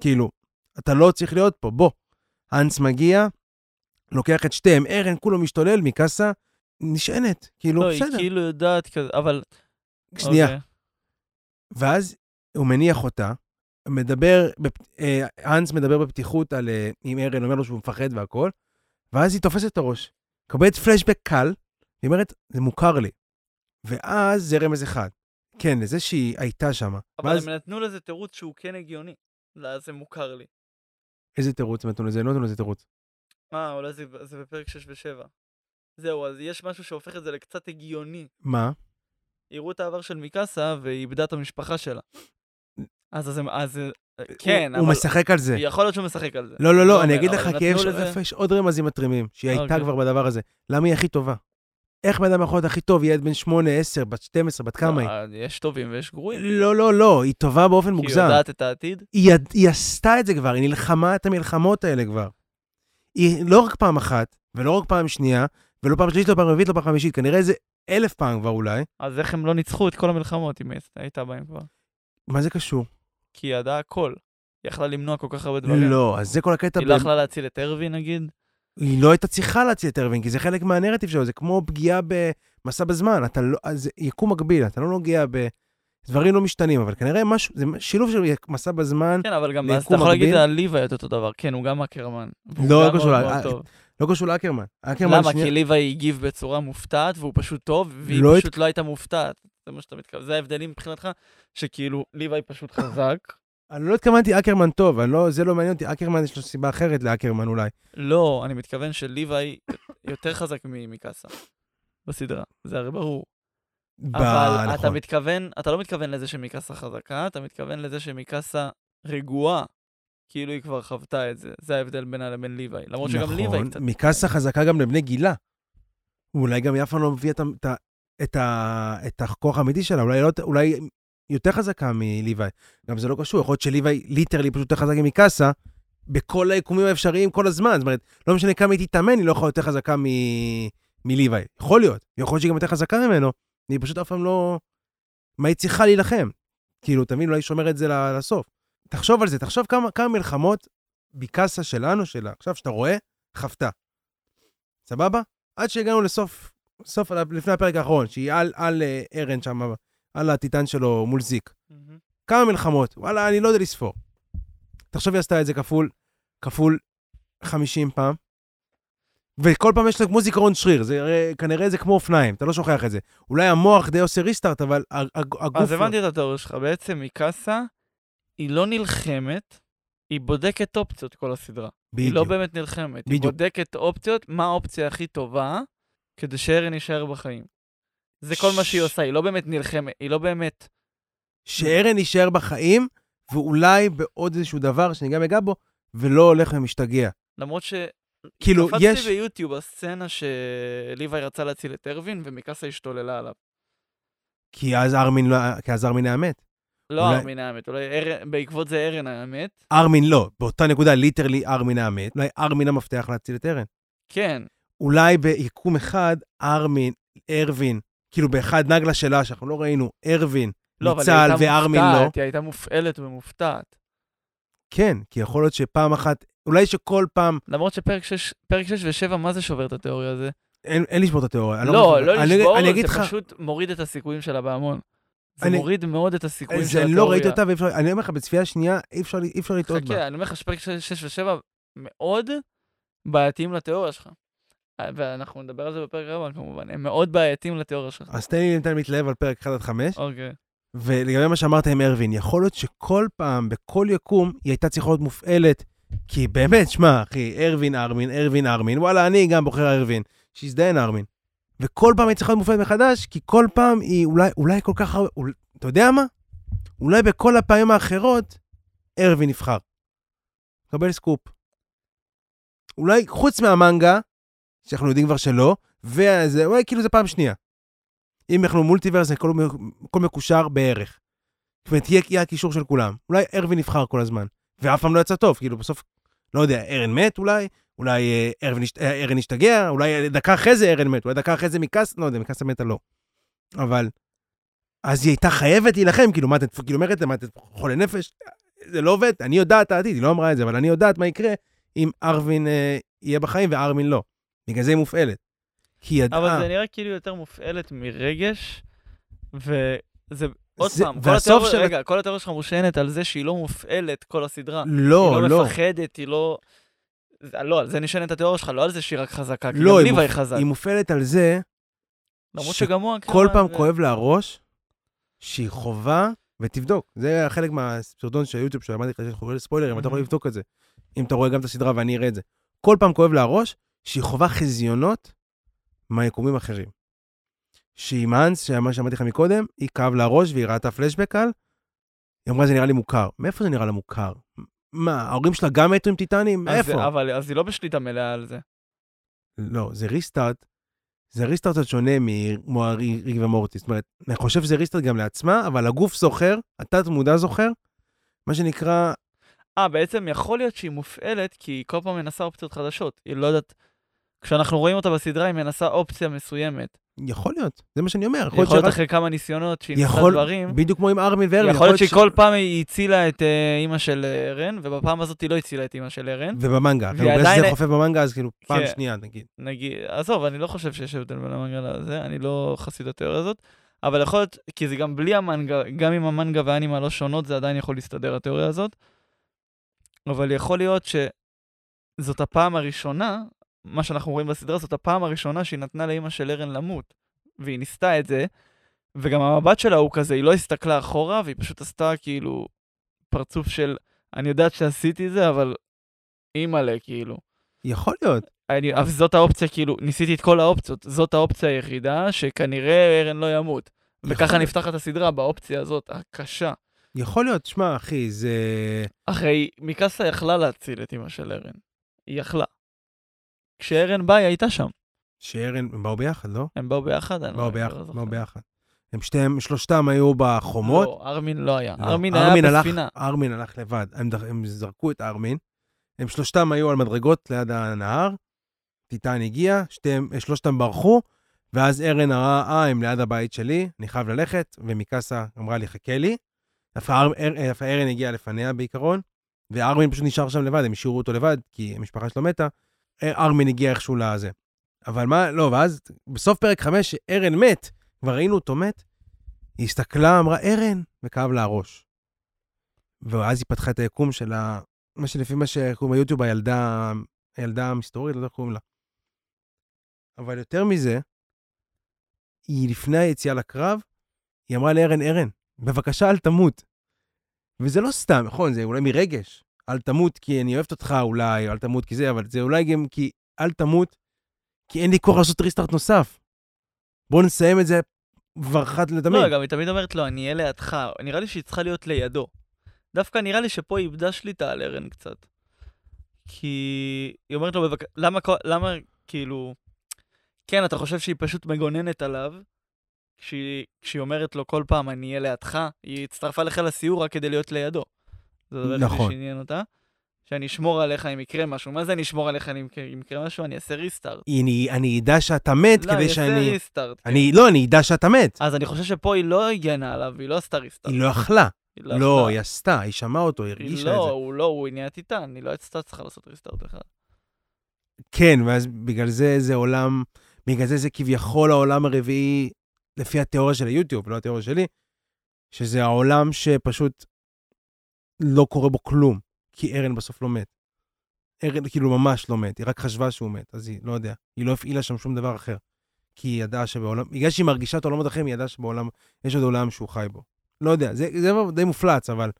כאילו, אתה לא צריך להיות פה, בוא. האנס מגיע, לוקח את שתיהם, ארן כולו משתולל, מיקאסה נשענת. כאילו, לא, היא בסדר. כאילו יודעת כזה, אבל... שנייה. אוקיי. ואז הוא מניח אותה, מדבר, אה, האנס מדבר בפתיחות על, אה, עם ארן, אומר לו שהוא מפחד והכל, ואז היא תופסת את הראש, מקבלת פלשבק קל, היא אומרת, זה מוכר לי. ואז זה רמז אחד. כן, לזה שהיא הייתה שם. אבל ואז הם נתנו לזה תירוץ שהוא כן הגיוני. לא, זה מוכר לי. איזה תירוץ הם נתנו לזה? לא נתנו לזה תירוץ. אה, אולי זה, זה בפרק 6 ו-7. זהו, אז יש משהו שהופך את זה לקצת הגיוני. מה? יראו את העבר של מיקאסה והיא איבדה את המשפחה שלה. אז אז, אז אה, כן, הוא, הוא אבל משחק על זה. יכול להיות שהוא משחק על זה. לא, לא, לא, אומר, אני אגיד לך, כי יש, לזה- יש עוד רמזים מתרימים, שהיא הייתה אוקיי. כבר בדבר הזה. למה היא הכי טובה? איך בן אדם יכול להיות הכי טוב? ילד בן 8, 10, בת 12, בת כמה היא? אה, יש טובים ויש גרועים. לא, לא, לא, היא טובה באופן כי היא מוגזם. יודעת את העתיד. היא, היא עשתה את זה כבר, היא נלחמה את המלחמות האלה כבר. היא לא רק פעם אחת, ולא רק פעם שנייה, ולא פעם שלישית, לא פעם רביעית, לא פעם חמישית, כנראה איזה אלף פעם כבר אולי. אז איך הם לא ניצחו את כל המלחמות אם היא הייתה בהם כבר? מה זה קשור? כי היא ידעה הכל. היא יכלה למנוע כל כך הרבה דברים. לא, אז זה כל הקטע. היא לא יכלה להציל את ארווי נגיד? היא לא הייתה צריכה להציל את ארווין, כי זה חלק מהנרטיב שלו, זה כמו פגיעה במסע בזמן. אתה לא, אז זה יקום מקביל, אתה לא נוגע ב... דברים לא משתנים, אבל כנראה משהו, זה שילוב של מסע בזמן, כן, אבל גם אז אתה יכול להגיד? על ליוואי את אותו דבר. כן, הוא גם אקרמן. לא גם קשור, לא קשור לאקרמן. אקרמן למה? שנייה- כי ליוואי הגיב בצורה מופתעת והוא פשוט טוב, והיא לא פשוט לא הייתה מופתעת. זה מה שאתה מתכוון. זה ההבדלים מבחינתך, שכאילו ליוואי פשוט חזק. אני לא התכוונתי אקרמן טוב, לא, זה לא מעניין אותי, אקרמן יש לו סיבה אחרת לאקרמן אולי. לא, אני מתכוון שליוואי יותר חזק ממיקאסה בסדרה. זה הרי ברור. ב- אבל אתה נכון. מתכוון, אתה לא מתכוון לזה שמיקאסה חזקה, אתה מתכוון לזה שמיקאסה רגועה. כאילו היא כבר חוותה את זה. זה ההבדל בינה לבין ליוואי. למרות שגם ליוואי נכון, קצת... מיקאסה חזקה גם לבני גילה. אולי גם פעם לא מביאה את, את, את, את הכוח האמיתי שלה, אולי, לא, אולי יותר חזקה מליוואי. גם זה לא קשור, יכול להיות שליוואי ליטרלי פשוט יותר חזק מקאסה, בכל היקומים האפשריים כל הזמן. זאת אומרת, לא משנה כמה היא תתאמן, היא לא יכולה יותר חזקה מ... מליוואי. יכול להיות, יכול להיות שהיא גם יותר חזקה ממנו, היא פשוט אף פעם לא... מה היא צריכה להילחם? כאילו, תמיד אולי שומרת את זה לסוף. תחשוב על זה, תחשוב כמה, כמה מלחמות בקאסה שלנו, שלה, עכשיו שאתה רואה, חוותה. סבבה? עד שהגענו לסוף, סוף, לפני הפרק האחרון, שהיא על, על אה, ארן שם, על הטיטן שלו מול זיק. כמה מלחמות, וואלה, אני לא יודע לספור. תחשוב, היא עשתה את זה כפול, כפול 50 פעם, וכל פעם יש לה כמו זיכרון שריר, זה כנראה זה כמו אופניים, אתה לא שוכח את זה. אולי המוח די עושה ריסטארט, אבל הג- הג- הגוף... אז לא. הבנתי את התיאוריה שלך. בעצם מיקאסה, היא לא נלחמת, היא בודקת אופציות כל הסדרה. היא לא בדיוק. באמת נלחמת, היא בדיוק. בודקת אופציות, מה האופציה הכי טובה, כדי שארן יישאר בחיים. זה כל מה שהיא ש- עושה, היא לא באמת נלחמת, היא לא באמת... שארן יישאר בחיים, ואולי בעוד איזשהו דבר שאני גם אגע בו, ולא הולך ומשתגע. למרות ש... כאילו, קפצתי יש... ביוטיוב הסצנה שליוואי רצה להציל את ארווין, ומיקאסה השתוללה עליו. כי אז ארמין לא... כי אז ארמין היה מת. לא אולי- ארמין האמת, אולי ארן- בעקבות זה ארן האמת. ארמין לא. באותה נקודה, ליטרלי ארמין היה מת. אולי ארמין המפתח להציל את ארן. כן, אולי ביקום אחד, ארמין, ארווין, כאילו באחד נגלה שלה, שאנחנו לא ראינו, ארווין, לא, אבל ניצל וארמין לא. מופתעת, היא הייתה מופעלת ומופתעת. כן, כי יכול להיות שפעם אחת, אולי שכל פעם, למרות שפרק 6 פרק 6 ו-7, מה זה שובר את התיאוריה הזו? אין, אין לשבור את התיאוריה. אני לא, חושב- לא אני- לשבור, אני אגיד זה לך, פשוט מוריד את הסיכויים שלה בהמון. זה אני- מוריד מאוד את הסיכויים של זה, התיאוריה. לא ראיתי אותה, ואי אפשר, אני אומר לך, בצפייה שנייה, אי אפשר, אי אפשר לטעות בה. חכה, אני אומר לך שפרק 6 ו-7 מאוד בעייתיים לתיאוריה שלך. אה, ואנחנו נדבר על זה בפרק הבא כמובן, הם מאוד בעייתיים לתיאוריה שלך. אז תן לי נתן מתלהב על פרק 1 עד 5, אוקיי. ולגבי מה שאמרת עם ארווין, יכול להיות שכל פעם, בכל יקום, היא הייתה צריכה להיות מופעלת, כי באמת, שמע, אחי, ארווין ארמין, ארווין ארמין, וואלה, אני גם בוחר ארווין, שיזדיין ארמין. וכל פעם היא צריכה להיות מופעלת מחדש, כי כל פעם היא אולי, אולי כל כך הרבה, אול, אתה יודע מה? אולי בכל הפעמים האחרות, ארווין נבחר. קבל סקופ. אולי חוץ מהמנגה, שאנחנו יודעים כבר שלא, וזה, אולי כאילו זה פעם שנייה. אם אנחנו מולטיברס, הכל הכל מקושר בערך. זאת אומרת, יהיה, הקישור של כולם. אולי ארווין נבחר כל הזמן, ואף פעם לא יצא טוב, כאילו בסוף, לא יודע, ארן מת אולי, אולי אה, אה, ארן השתגע, אולי דקה אחרי זה ארן מת, אולי דקה אחרי זה מקאס, לא יודע, מקאסה מתה לא. אבל, אז היא הייתה חייבת להילחם, כאילו, מה את כאילו אומרת, מה את חולה נפש? זה לא עובד, אני יודעת את העתיד, היא לא אמרה את זה, אבל אני יודעת מה יקרה אם ארווין אה, יהיה בחיים וארמין לא. בגלל זה היא מופעלת. כי היא ידעה... אבל זה נראה כאילו יותר מופעלת מרגש, וזה... עוד זה- פעם, כל התיאוריה, של- רגע, כל התיאוריה שלך מושענת על זה שהיא לא מופעלת כל הסדרה. לא, היא לא. לא מפחדת, היא לא... זה- לא, על זה נשענת התיאוריה שלך, לא על זה שהיא רק חזקה, כי לא, גם היא ליוואי חזק. היא מופעלת על זה למרות שגם הוא... כל הקרבן, פעם ו- כואב לה הראש, שהיא חובה, ותבדוק. זה חלק מהסרטון של היוטיוב שאמרתי לך, שאנחנו רואים ספוילרים, אתה יכול. לבדוק את זה. אם אתה רואה גם את הסדרה ואני אראה את זה. כל פעם כואב לה הראש, שהיא חובה חזיונות מהיקומים אחרים. שהיא מאנס, שמה שאמרתי לך מקודם, היא כאב לה הראש והיא ראתה פלשבק על, היא אמרה, זה נראה לי מוכר. מאיפה זה נראה לה מוכר? מה, ההורים שלה גם מתו עם טיטנים? אז מאיפה? זה- אבל אז היא לא בשליטה מלאה על זה. לא, זה ריסטארט. זה ריסטארט קצת שונה כמו ריג ומורטי. זאת אומרת, אני חושב שזה ריסטארט גם לעצמה, אבל הגוף זוכר, התת מודע זוכר, מה שנקרא, אה, בעצם יכול להיות שהיא מופעלת, כי היא כל פעם מנסה אופציות חדשות. היא לא יודעת... כשאנחנו רואים אותה בסדרה, היא מנסה אופציה מסוימת. יכול להיות, זה מה שאני אומר. יכול להיות שרק- אחרי כמה ניסיונות שהיא יכול- דברים, בדיוק כמו עם ארמין וארמין. יכול להיות ש- שכל פעם היא הצילה את אה, אימא של אה, רן, ובפעם הזאת היא לא הצילה את אימא של רן. ובמנגה. כאילו, בגלל שזה חופף במנגה, אז כאילו, פעם כן. שנייה, נגיד. נגיד, עזוב, אני לא חושב שיש הבדל בין המנגה לזה, אני לא חסיד התיאוריה הזאת, אבל יכול להיות, כי זה גם בלי המנגה, גם אם המנגה והאנימה לא שונות, זה עדיין יכול להסתדר, התיאוריה הזאת. אבל יכול להיות שזאת הפעם הראשונה, מה שאנחנו רואים בסדרה, זאת הפעם הראשונה שהיא נתנה לאימא של ארן למות. והיא ניסתה את זה, וגם המבט שלה הוא כזה, היא לא הסתכלה אחורה, והיא פשוט עשתה כאילו פרצוף של, אני יודעת שעשיתי זה, אבל אימא'לה, כאילו. יכול להיות. אני, אבל זאת האופציה, כאילו, ניסיתי את כל האופציות, זאת האופציה היחידה שכנראה ארן לא ימות. וככה נפתחת הסדרה, באופציה הזאת, הקשה. יכול להיות, שמע, אחי, זה... אחרי, מיקאסה יכלה להציל את אמא של ארן. היא יכלה. כשארן בא, היא הייתה שם. שארן, הם באו ביחד, לא? הם באו ביחד? אני לא- באו אני ביחד, לא. באו ביחד. הם שתיהם, שלושתם היו בחומות. לא, ארמין לא היה. לא, ארמין ארמין היה הלך- בספינה. ארמין הלך לבד. הם, הם זרקו את ארמין. הם שלושתם היו על מדרגות ליד הנהר. טיטן הגיע, שתיהם, שלושתם ברחו, ואז ארן אמרה, אה, הם ליד הבית שלי, אני חייב ללכת, ומיקסה אמרה לי, חכה לי. דווקא ארן הגיע לפניה בעיקרון, וארמין פשוט נשאר שם לבד, הם השאירו אותו לבד, כי המשפחה שלו מתה. ארמין הגיע איכשהו לזה. אבל מה, לא, ואז בסוף פרק 5, שארן מת, כבר ראינו אותו מת, היא הסתכלה, אמרה, ארן, וכאב לה הראש. ואז היא פתחה את היקום של ה... מה שלפי מה שקוראים ביוטיוב, הילדה, הילדה המסתורית, לא יודע איך קוראים לה. אבל יותר מזה, היא לפני היציאה לקרב, היא אמרה לארן, ארן, בבקשה אל תמות. וזה לא סתם, נכון, זה אולי מרגש. אל תמות כי אני אוהבת אותך אולי, אל תמות כי זה, אבל זה אולי גם כי אל תמות, כי אין לי כוח לעשות ריסטארט נוסף. בואו נסיים את זה כבר אחת לתמיד. לא, גם היא תמיד אומרת לו, אני אהיה לידך. נראה לי שהיא צריכה להיות לידו. דווקא נראה לי שפה היא איבדה שליטה על ארן קצת. כי היא אומרת לו, בבק... למה, למה, כאילו... כן, אתה חושב שהיא פשוט מגוננת עליו, כשהיא, כשהיא אומרת לו כל פעם, אני אהיה לידך, היא הצטרפה לך לסיור רק כדי להיות לידו. זה הדבר היחידי נכון. שעניין אותה. שאני אשמור עליך אם יקרה משהו. מה זה אני אשמור עליך אם יקרה- משהו? אני אעשה ריסטארט. אני, אני אדע שאתה מת לא, כדי אני שאני... אעשה ריסטארט. כן. אני, לא, אני אדע שאתה מת. אז אני חושב שפה היא לא הגנה עליו, היא לא עשתה ריסטארט. היא לא יכלה. לא, יכלה. היא עשתה, היא שמעה אותו, היא הרגישה לא, את זה. הוא לא, הוא נהיה טיטן, היא לא הייתה צריכה לעשות ריסטארט בכלל. כן, ואז בגלל זה זה עולם, בגלל זה זה כביכול העולם הרביעי, לפי התיאוריה של היוטיוב, לא התיאוריה שלי, שזה העולם שפשוט לא קורה בו כלום, כי ארן בסוף לא מת. ארן כאילו ממש לא מת, היא רק חשבה שהוא מת, אז היא לא יודע, היא לא הפעילה שם שום דבר אחר. כי היא ידעה שבעולם, בגלל שהיא מרגישה את העולמות אחרים, היא ידעה שבעולם, יש עוד עולם שהוא חי בו. לא יודע, זה, זה די מופלץ, אבל,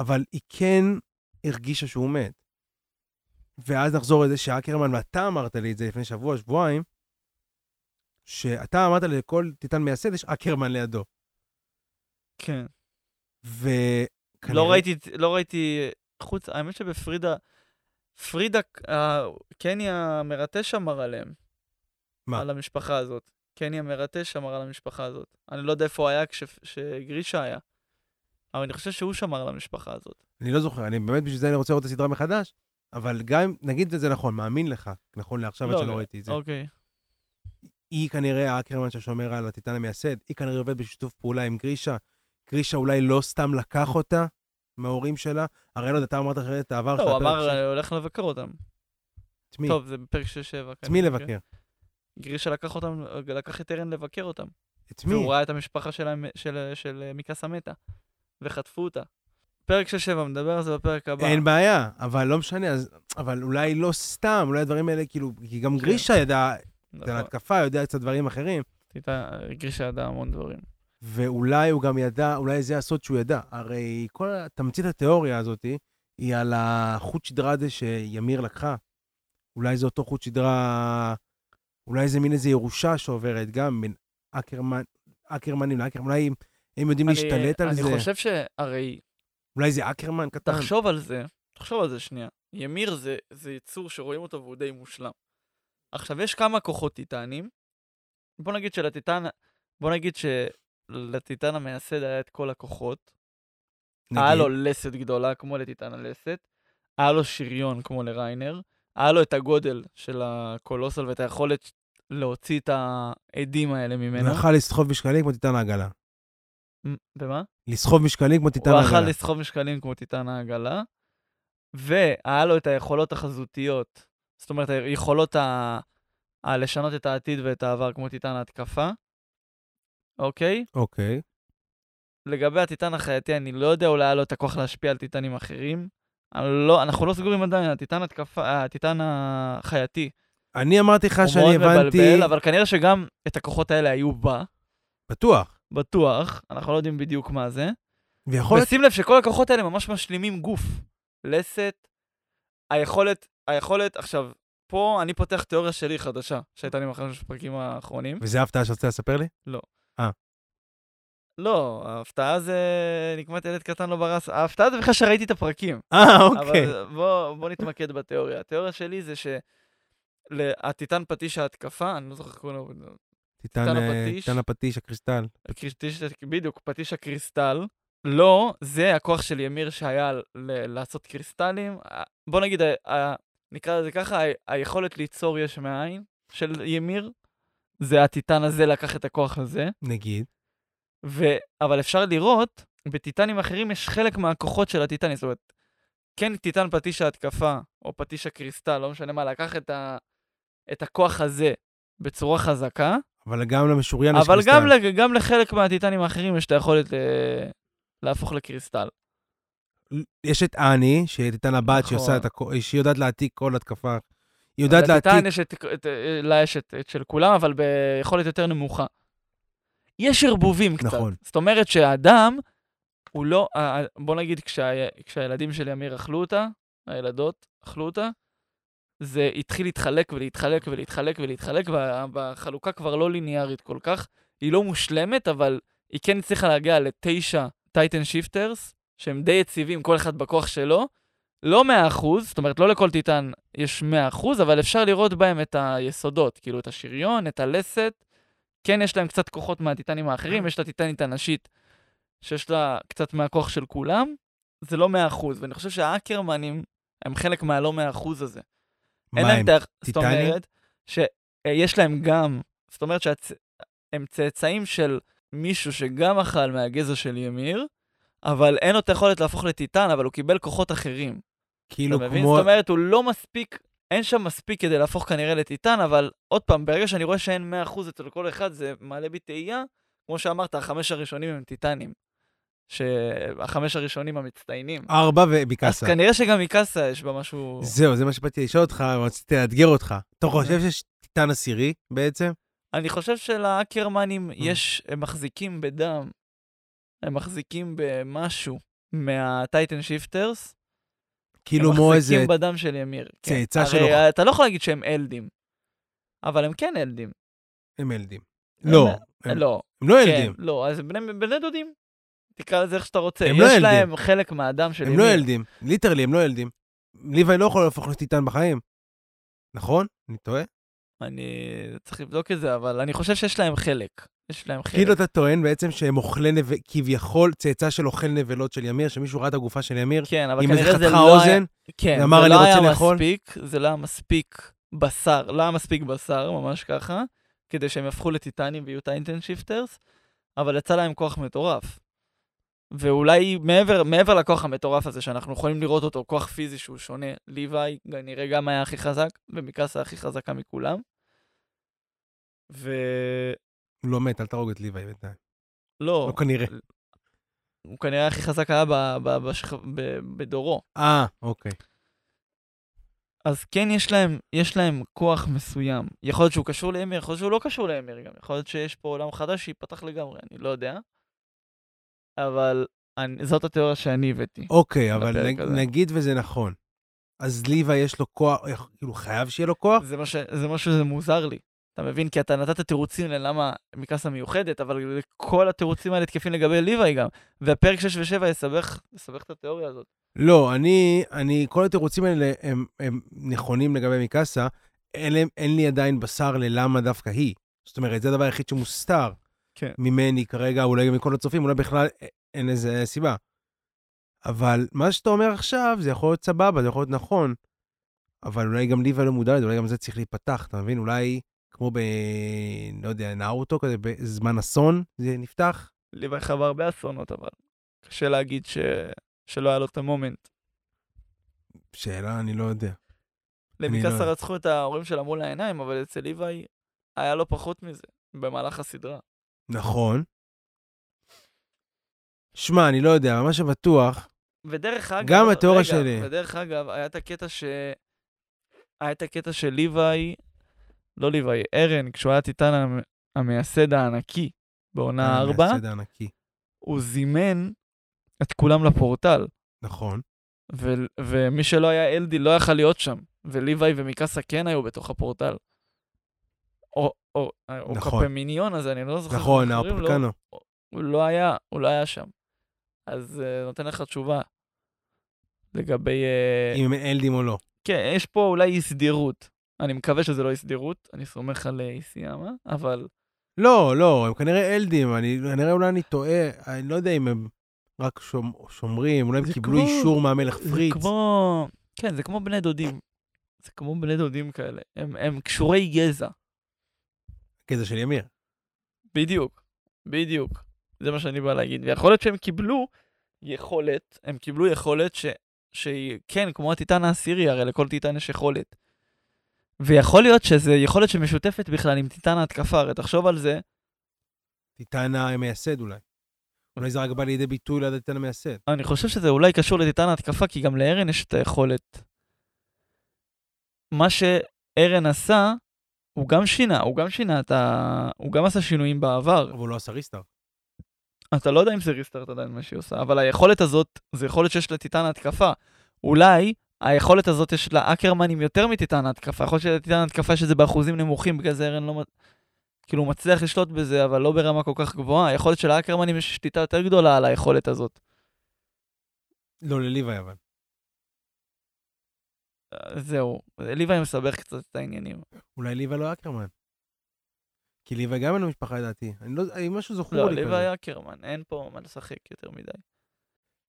אבל היא כן הרגישה שהוא מת. ואז נחזור לזה שאקרמן, ואתה אמרת לי את זה לפני שבוע, שבועיים, שאתה אמרת לכל טיטן מייסד יש אקרמן לידו. כן. וכנראה... לא ראיתי, לא ראיתי, חוץ, האמת שבפרידה, פרידה, אה, קני המרטש אמר עליהם. מה? על המשפחה הזאת. קני המרטש אמר על המשפחה הזאת. אני לא יודע איפה הוא היה כשגרישה היה. אבל אני חושב שהוא שמר על המשפחה הזאת. אני לא זוכר, אני באמת בשביל זה אני רוצה לראות את הסדרה מחדש, אבל גם אם, נגיד את זה נכון, מאמין לך, נכון לעכשיו עד לא, שלא ראיתי את זה. אוקיי. היא כנראה האקרמן ששומר על הטיטן המייסד, היא כנראה עובדת בשיתוף פעולה עם גרישה. גרישה אולי לא סתם לקח אותה מההורים שלה, הרי לא יודע, אתה אמרת אחרת את העבר לא, הוא אמר, "אני הולך לבקר אותם. את מי? טוב, זה בפרק 6-7. את מי לבקר? גרישה לקח אותם, לקח את ארן לבקר אותם. את מי? והוא ראה את המשפחה שלהם, של, של מיקסה מתה, וחטפו אותה. פרק 6-7, מדבר על זה בפרק הבא. אין בעיה, אבל לא משנה, אז, אבל אולי לא סתם, אולי הדברים האלה, כאילו, כי גם גרישה ידע את נכון. ההתקפה, יודע קצת דברים אחרים, הייתה- גרישה ידע המון דברים. ואולי הוא גם ידע, אולי זה הסוד שהוא ידע. הרי כל תמצית התיאוריה הזאת היא על החוט שדרה הזה שימיר לקחה. אולי זה אותו חוט שדרה, אולי זה מין איזה ירושה שעוברת גם בין אקרמן, אקרמנים לאקרמן, אולי הם, הם יודעים אני- להשתלט על אני זה. חושב שהרי, אולי זה אקרמן קטן. תחשוב על זה, תחשוב על זה שנייה. ימיר זה, זה יצור שרואים אותו והוא די מושלם. עכשיו, יש כמה כוחות טיטנים. בוא נגיד שלטיטן, בוא נגיד שלטיטן המייסד היה את כל הכוחות. היה נגיד. לו לסת גדולה כמו לטיטן הלסת, היה לו שריון כמו לריינר, היה לו את הגודל של הקולוסל ואת היכולת להוציא את העדים האלה הוא ממנו. יכל לסחוב משקלים כמו טיטן העגלה. במה? לסחוב משקלים כמו טיטן הוא העגלה. אכל לסחוב משקלים כמו טיטן העגלה, והיה לו את היכולות החזותיות, זאת אומרת, היכולות ה... ה... לשנות את העתיד ואת העבר כמו טיטן ההתקפה, אוקיי? אוקיי. לגבי הטיטן החייתי, אני לא יודע, אולי היה לו את הכוח להשפיע על טיטנים אחרים. לא, אנחנו לא סגורים עדיין, הטיטן התקפה, הטיטן החייתי, אני אמרתי לך הוא שאני מאוד הבנתי, מבלבל, אבל כנראה שגם את הכוחות האלה היו בה, בטוח. בטוח, אנחנו לא יודעים בדיוק מה זה. ויכול ושים לב שכל הכוחות האלה ממש משלימים גוף. לסת, היכולת, היכולת, עכשיו, פה אני פותח תיאוריה שלי חדשה, שהייתה לי בחמש הפרקים האחרונים. וזה ההפתעה שרצית לספר לי? לא, ההפתעה זה נקמת ילד קטן לא ברס, ההפתעה זה בכלל שראיתי את הפרקים. אה, אוקיי. אבל בוא, בוא נתמקד בתיאוריה. התיאוריה שלי זה ל- הטיטן פטיש ההתקפה, אני לא זוכר איך קוראים לו, טיטן אה, הפטיש. טיטן הפטיש, הקריסטל. פטיש, בדיוק, פטיש הקריסטל. לא, זה הכוח של ymir שהיה ל- לעשות קריסטלים. בוא נגיד, ה- נקרא לזה ככה, ה- היכולת ליצור יש מאין של ymir, זה הטיטן הזה לקח את הכוח הזה. נגיד. ו... אבל אפשר לראות, בטיטנים אחרים יש חלק מהכוחות של הטיטנים. זאת אומרת, כן טיטן פטיש ההתקפה, או פטיש הקריסטל, לא משנה מה, לקח את, ה... את הכוח הזה בצורה חזקה, אבל גם למשוריין יש אבל קריסטל. גם, לג... גם לחלק מהטיטנים האחרים יש את היכולת ל... להפוך לקריסטל. יש את אני, שהיא טיטן הבת, נכון. עושה את הכ... שהיא יודעת להעתיק כל התקפה. היא יודעת לטיטן להעתיק... יש את, את, לה יש את, את של כולם, אבל ביכולת יותר נמוכה. יש ערבובים קצת. נכון. זאת אומרת שהאדם, הוא לא, בוא נגיד כשה, כשהילדים של ימיר אכלו אותה, הילדות אכלו אותה, זה התחיל להתחלק ולהתחלק ולהתחלק ולהתחלק, וה- והחלוקה כבר לא ליניארית כל כך. היא לא מושלמת, אבל היא כן הצליחה להגיע לתשע Titan shifters, שהם די יציבים, כל אחד בכוח שלו. לא 100%, זאת אומרת, לא לכל טיטן יש 100%, אבל אפשר לראות בהם את היסודות, כאילו את השריון, את הלסת. כן, יש להם קצת כוחות מהטיטנים האחרים, יש את הטיטנית הנשית, שיש לה קצת מהכוח של כולם. זה לא 100%, ואני חושב שהאקרמנים הם חלק מהלא 100% הזה. אין מה להם הם? את ה... זאת? אומרת, שיש להם גם, זאת אומרת שהם צאצאים של מישהו שגם אכל מהגזע של ימיר, אבל אין לו את היכולת להפוך לטיטן, אבל הוא קיבל כוחות אחרים. כאילו אתה מבין? כמו... זאת אומרת, הוא לא מספיק, אין שם מספיק כדי להפוך כנראה לטיטן, אבל עוד פעם, ברגע שאני רואה שאין 100% אצל כל אחד, זה מעלה בי תהייה. כמו שאמרת, החמש הראשונים הם טיטנים. שהחמש הראשונים המצטיינים. ארבע אז ומיקאסה. כנראה שגם מיקאסה יש בה משהו... זהו, זה מה שבאתי לשאול אותך, רציתי לאתגר אותך. אתה אה. חושב שיש טיטן עשירי בעצם? אני חושב שלאקרמנים Mm. יש, הם מחזיקים בדם, הם מחזיקים במשהו מה titan shifters. כאילו הם כמו איזה... מחזיקים בדם של ימיר. כן. צאצא הרי שלו. אתה לא יכול להגיד שהם אלדים, אבל הם כן אלדים. הם אלדים. הם- לא, הם לא, הם לא כן, אלדים. לא, אז הם בני, בני דודים. תקרא לזה איך שאתה רוצה. הם יש לא אלדים. להם חלק מהדם של הם ימיר. לא ילדים. ליטרלי, הם לא ילדים. ליוואי לא יכול להפוך לטיטן בחיים. נכון? אני טועה? אני צריך לבדוק את זה, אבל אני חושב שיש להם חלק. יש להם חלק. כאילו אתה טוען בעצם שהם אוכלי נבל... כביכול צאצא של אוכל נבלות של ימיר, שמישהו ראה את הגופה של ימיר, כן, אבל כנראה זה לא היה... אוזן, כן, ואמר, זה "אני לא רוצה היה לאכול"? מספיק, זה לא היה מספיק בשר, לא היה מספיק בשר, ממש ככה, כדי שהם יהפכו לטיטנים ויהיו titan shifters, אבל יצא להם כוח מטורף. ואולי מעבר, מעבר לכוח המטורף הזה, שאנחנו יכולים לראות אותו, כוח פיזי שהוא שונה, ליוואי כנראה גם היה הכי חזק, ומיקאסה הכי חזקה מכולם. ולא, הוא לא מת, אל תהרוג את ליוואי בינתיים. לא כנראה. הוא כנראה הכי חזק היה ב, ב, בשכ... ב, בדורו. אה, אוקיי. אז כן, יש להם, יש להם כוח מסוים. יכול להיות שהוא קשור לאמיר, יכול להיות שהוא לא קשור לאמיר גם. יכול להיות שיש פה עולם חדש שייפתח לגמרי, אני לא יודע. אבל אני, זאת התיאוריה שאני הבאתי. אוקיי, אבל נג, הזה. נגיד וזה נכון. אז ליוואי יש לו כוח, כאילו חייב שיהיה לו כוח? זה, מה ש, זה משהו שזה מוזר לי. אתה מבין? כי אתה נתת תירוצים ללמה מיקאסה מיוחדת, אבל כל התירוצים האלה תקפים לגבי ליוואי גם. והפרק 6 ו-7 יסבך, יסבך את התיאוריה הזאת. לא, אני, אני, כל התירוצים האלה הם, הם נכונים לגבי מיקאסה, אין, אין לי עדיין בשר ללמה דווקא היא. זאת אומרת, זה הדבר היחיד שמוסתר כן. ממני כרגע, אולי גם מכל הצופים, אולי בכלל אין לזה סיבה. אבל מה שאתה אומר עכשיו, זה יכול להיות סבבה, זה יכול להיות נכון, אבל אולי גם ליבה לא מודע לזה, אולי גם זה צריך להיפתח, אתה מבין? אולי כמו ב... לא יודע, נאוטו כזה, בזמן אסון, זה נפתח? ליוואי חווה הרבה אסונות, אבל קשה להגיד ש... שלא היה לו את המומנט. שאלה, אני לא יודע. אני למיקאסה לא- רצחו את ההורים שלה מול העיניים, אבל אצל ליוואי היה לו פחות מזה במהלך הסדרה. נכון. שמע, אני לא יודע, מה שבטוח, ודרך אגב, גם התיאוריה רגע, שלי. ודרך אגב, היה את הקטע ש... היה את הקטע של ליוואי, לא ליוואי, ארן, כשהוא היה טיטן המ- המייסד הענקי בעונה 4, המייסד הענקי. הוא זימן את כולם לפורטל, נכון. ו- ומי שלא היה אלדי לא יכל להיות שם, וליוואי ומיקאסה כן היו בתוך הפורטל. או, או, או נכון. קפמיניון הזה, אני לא זוכר נכון, לו. האופקנו. הוא לא היה, הוא לא היה שם. אז uh, נותן לך תשובה לגבי... Uh, אם אלדים או לא. כן, יש פה אולי אי סדירות. אני מקווה שזה לא הסדירות, אני סומך על אה, איסיאמה, אבל לא, לא, הם כנראה אלדים, אני, כנראה אולי אני טועה, אני לא יודע אם הם רק שומ, שומרים, אולי הם זה קיבלו כמו- אישור מהמלך זה פריץ. כמו... כן, זה כמו בני דודים. זה כמו בני דודים כאלה. הם, הם קשורי גזע. גזע של ימיר. בדיוק. בדיוק. זה מה שאני בא להגיד. ויכול להיות שהם קיבלו יכולת, הם קיבלו יכולת ש... שהיא, כן, כמו הטיטן העשירי, הרי לכל טיטן יש יכולת. ויכול להיות שזו יכולת שמשותפת בכלל עם טיטן ההתקפה, הרי תחשוב על זה, טיטן המייסד אולי. אולי זה רק בא לידי ביטוי ליד הטיטן המייסד. אני חושב שזה אולי קשור לטיטן ההתקפה, כי גם לארן יש את היכולת. מה שארן עשה, הוא גם שינה, הוא גם שינה את ה... הוא גם עשה שינויים בעבר. אבל הוא לא עשה ריסטארט. אתה לא יודע אם זה ריסטארט עדיין מה שהיא עושה, אבל היכולת הזאת, זו יכולת שיש לטיטן ההתקפה. אולי היכולת הזאת יש לה אקרמנים יותר מטיטן ההתקפה. יכול להיות שלטיטן ההתקפה יש את זה באחוזים נמוכים, בגלל זה ארן לא... כאילו, הוא מצליח לשלוט בזה, אבל לא ברמה כל כך גבוהה. יכול להיות שלאקרמנים יש שליטה יותר גדולה על היכולת הזאת. לא, לליוואי אבל. אה, זהו, ליוואי מסבך קצת את העניינים. אולי ליוואי לא אקרמן. כי ליוואי גם אין לו משפחה לדעתי. אני לא יודע, אם משהו זכור לא, לי כזה. ליוואי אקרמן, אין פה מה לשחק יותר מדי.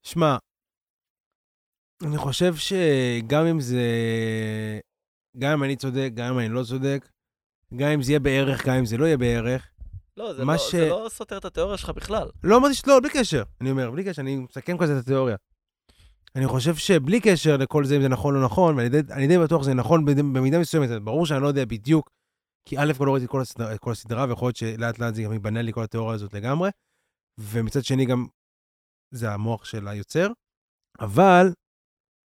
שמע, אני חושב שגם אם זה... גם אם אני צודק, גם אם אני לא צודק, גם אם זה יהיה בערך, גם אם זה לא יהיה בערך. לא, זה, לא, ש- זה לא סותר את התיאוריה שלך בכלל. לא אמרתי שלא, בלי קשר. אני אומר, בלי קשר, אני מסכם כזה את התיאוריה. אני חושב שבלי קשר לכל זה, אם זה נכון או לא נכון, ואני די, אני די בטוח שזה נכון במידה מסוימת, ברור שאני לא יודע בדיוק, כי א' כל לא ראיתי כל, הסדרה, את כל הסדרה, ויכול להיות שלאט לאט זה גם ייבנה לי כל התיאוריה הזאת לגמרי, ומצד שני גם זה המוח של היוצר, אבל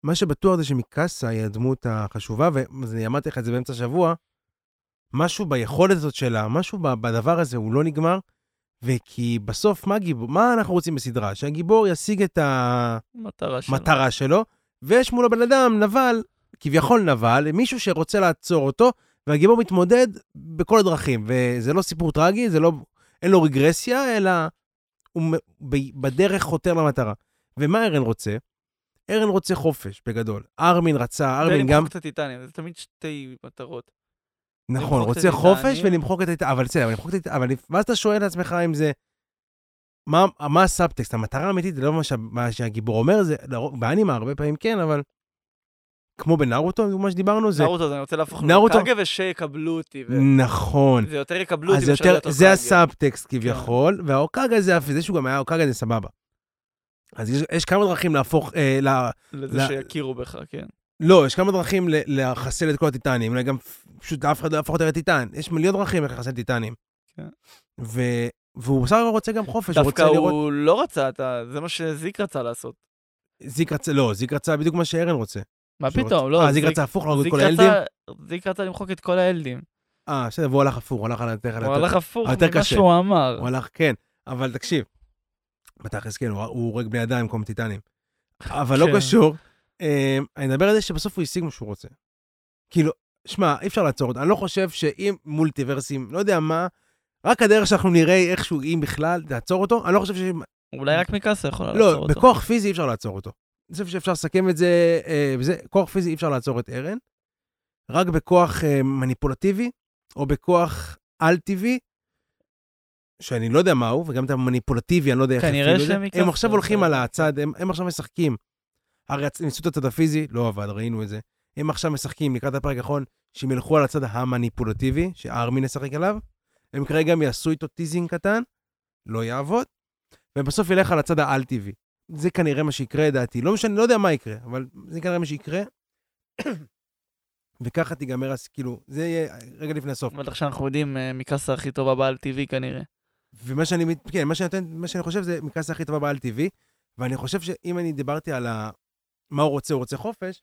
מה שבטוח זה שמיקאסה היא הדמות החשובה, ואני אמרתי לך את זה באמצע השבוע, משהו ביכולת הזאת שלה, משהו בדבר הזה, הוא לא נגמר, וכי בסוף, מה גיבור, מה אנחנו רוצים בסדרה? שהגיבור ישיג את מטרה שלו. המטרה שלו, ויש מולו בן אדם, נבל, כביכול נבל, מישהו שרוצה לעצור אותו, והגיבור מתמודד בכל הדרכים. וזה לא סיפור טרגי, זה לא, אין לו רגרסיה, אלא הוא בדרך חותר למטרה. ומה ארן רוצה? ארן רוצה חופש, בגדול. ארמין רצה, ארמין גם... ולמחוק את הטיטנים, זה תמיד שתי מטרות. נכון, רוצה חופש. ולמחוק את הטיטנים, אבל בסדר, למחוק את הטיטנים, אבל ואז אתה שואל את עצמך אם זה... מה, מה הסאבטקסט? המטרה האמיתית זה לא מה, שה, מה שהגיבור אומר, זה לרוב- באנימה הרבה פעמים כן, אבל... כמו בנארוטו, מה שדיברנו, זה... נרוטו, אז אני רוצה להפוך נרוטו- לקאגה ושיקבלו אותי. ו- נכון. זה יותר יקבלו אותי אז יותר, זה. הסאבטקסט כביכול, וההוקאגה זה, זה שהוא גם היה הוקאגה זה סבבה. אז יש, יש כמה דרכים להפוך, אה, ל, לזה לא- שיכירו בך, כן. לא, יש כמה דרכים ל- לחסל את כל הטיטנים, אולי גם פשוט אף אחד לא יהפוך יותר לטיטן. יש מיליון דרכים איך לחסל טיטנים. כן. ו... והוא בסך הכל רוצה גם חופש, הוא דווקא רוצה לראות... הוא לא רצה, אתה- זה מה שזיק רצה לעשות. זיק רצה, לא, זיק רצה בדיוק מה שארן רוצה. מה פתאום, לא, אה, זיק רצה הפוך, להרוג את זיק כל הילדים? זיק רצה למחוק את כל הילדים. אה, בסדר, והוא הלך הפוך, הוא הלך על הדרך הוא הלך הפוך יותר ממה. שהוא אמר. הוא הלך, כן, אבל תקשיב, בתכלס כן, הוא הורג בני אדם במקום טיטנים. אבל לא כן. קשור, אה, אני מדבר על זה שבסוף הוא השיג מה שהוא רוצה. כאילו, שמע, אי אפשר לעצור אותו. אני לא חושב שאם מולטיברסים, לא יודע מה, רק הדרך שאנחנו נראה איכשהו, אם בכלל, תעצור אותו, אני לא חושב ש... אולי רק מקאסה יכול לעצור לא, אותו. בכוח פיזי אי אפשר לעצור אותו. אני חושב שאפשר לסכם את זה, אה, בזה, כוח פיזי אי אפשר לעצור את ארן, רק בכוח אה, מניפולטיבי, או בכוח על-טבעי, שאני לא יודע מהו, וגם את המניפולטיבי, אני לא יודע איך כנראה זה. שמיקאסה הם עכשיו הולכים על הצד, הם, הם עכשיו משחקים. הרי ניסו את הצד הפיזי, לא עבד, ראינו את זה. הם עכשיו משחקים לקראת הפרק האחרון, שהם ילכו על הצד המניפולטיבי, שארמין ישחק עליו. הם כרגע גם יעשו איתו teasing קטן, לא יעבוד, ובסוף ילך על הצד העל-טבעי. זה כנראה מה שיקרה, לדעתי. לא משנה, לא יודע מה יקרה, אבל זה כנראה מה שיקרה. וככה תיגמר, כאילו, זה יהיה רגע לפני הסוף. בטח שאנחנו יודעים, מיקאסה הכי טובה בעל טבעי כנראה. ומה שאני, כן, מה שאני מה שאני חושב זה מקאסה הכי טובה בעל טבעי, ואני חושב שאם אני דיברתי על ה... מה הוא רוצה, הוא רוצה חופש,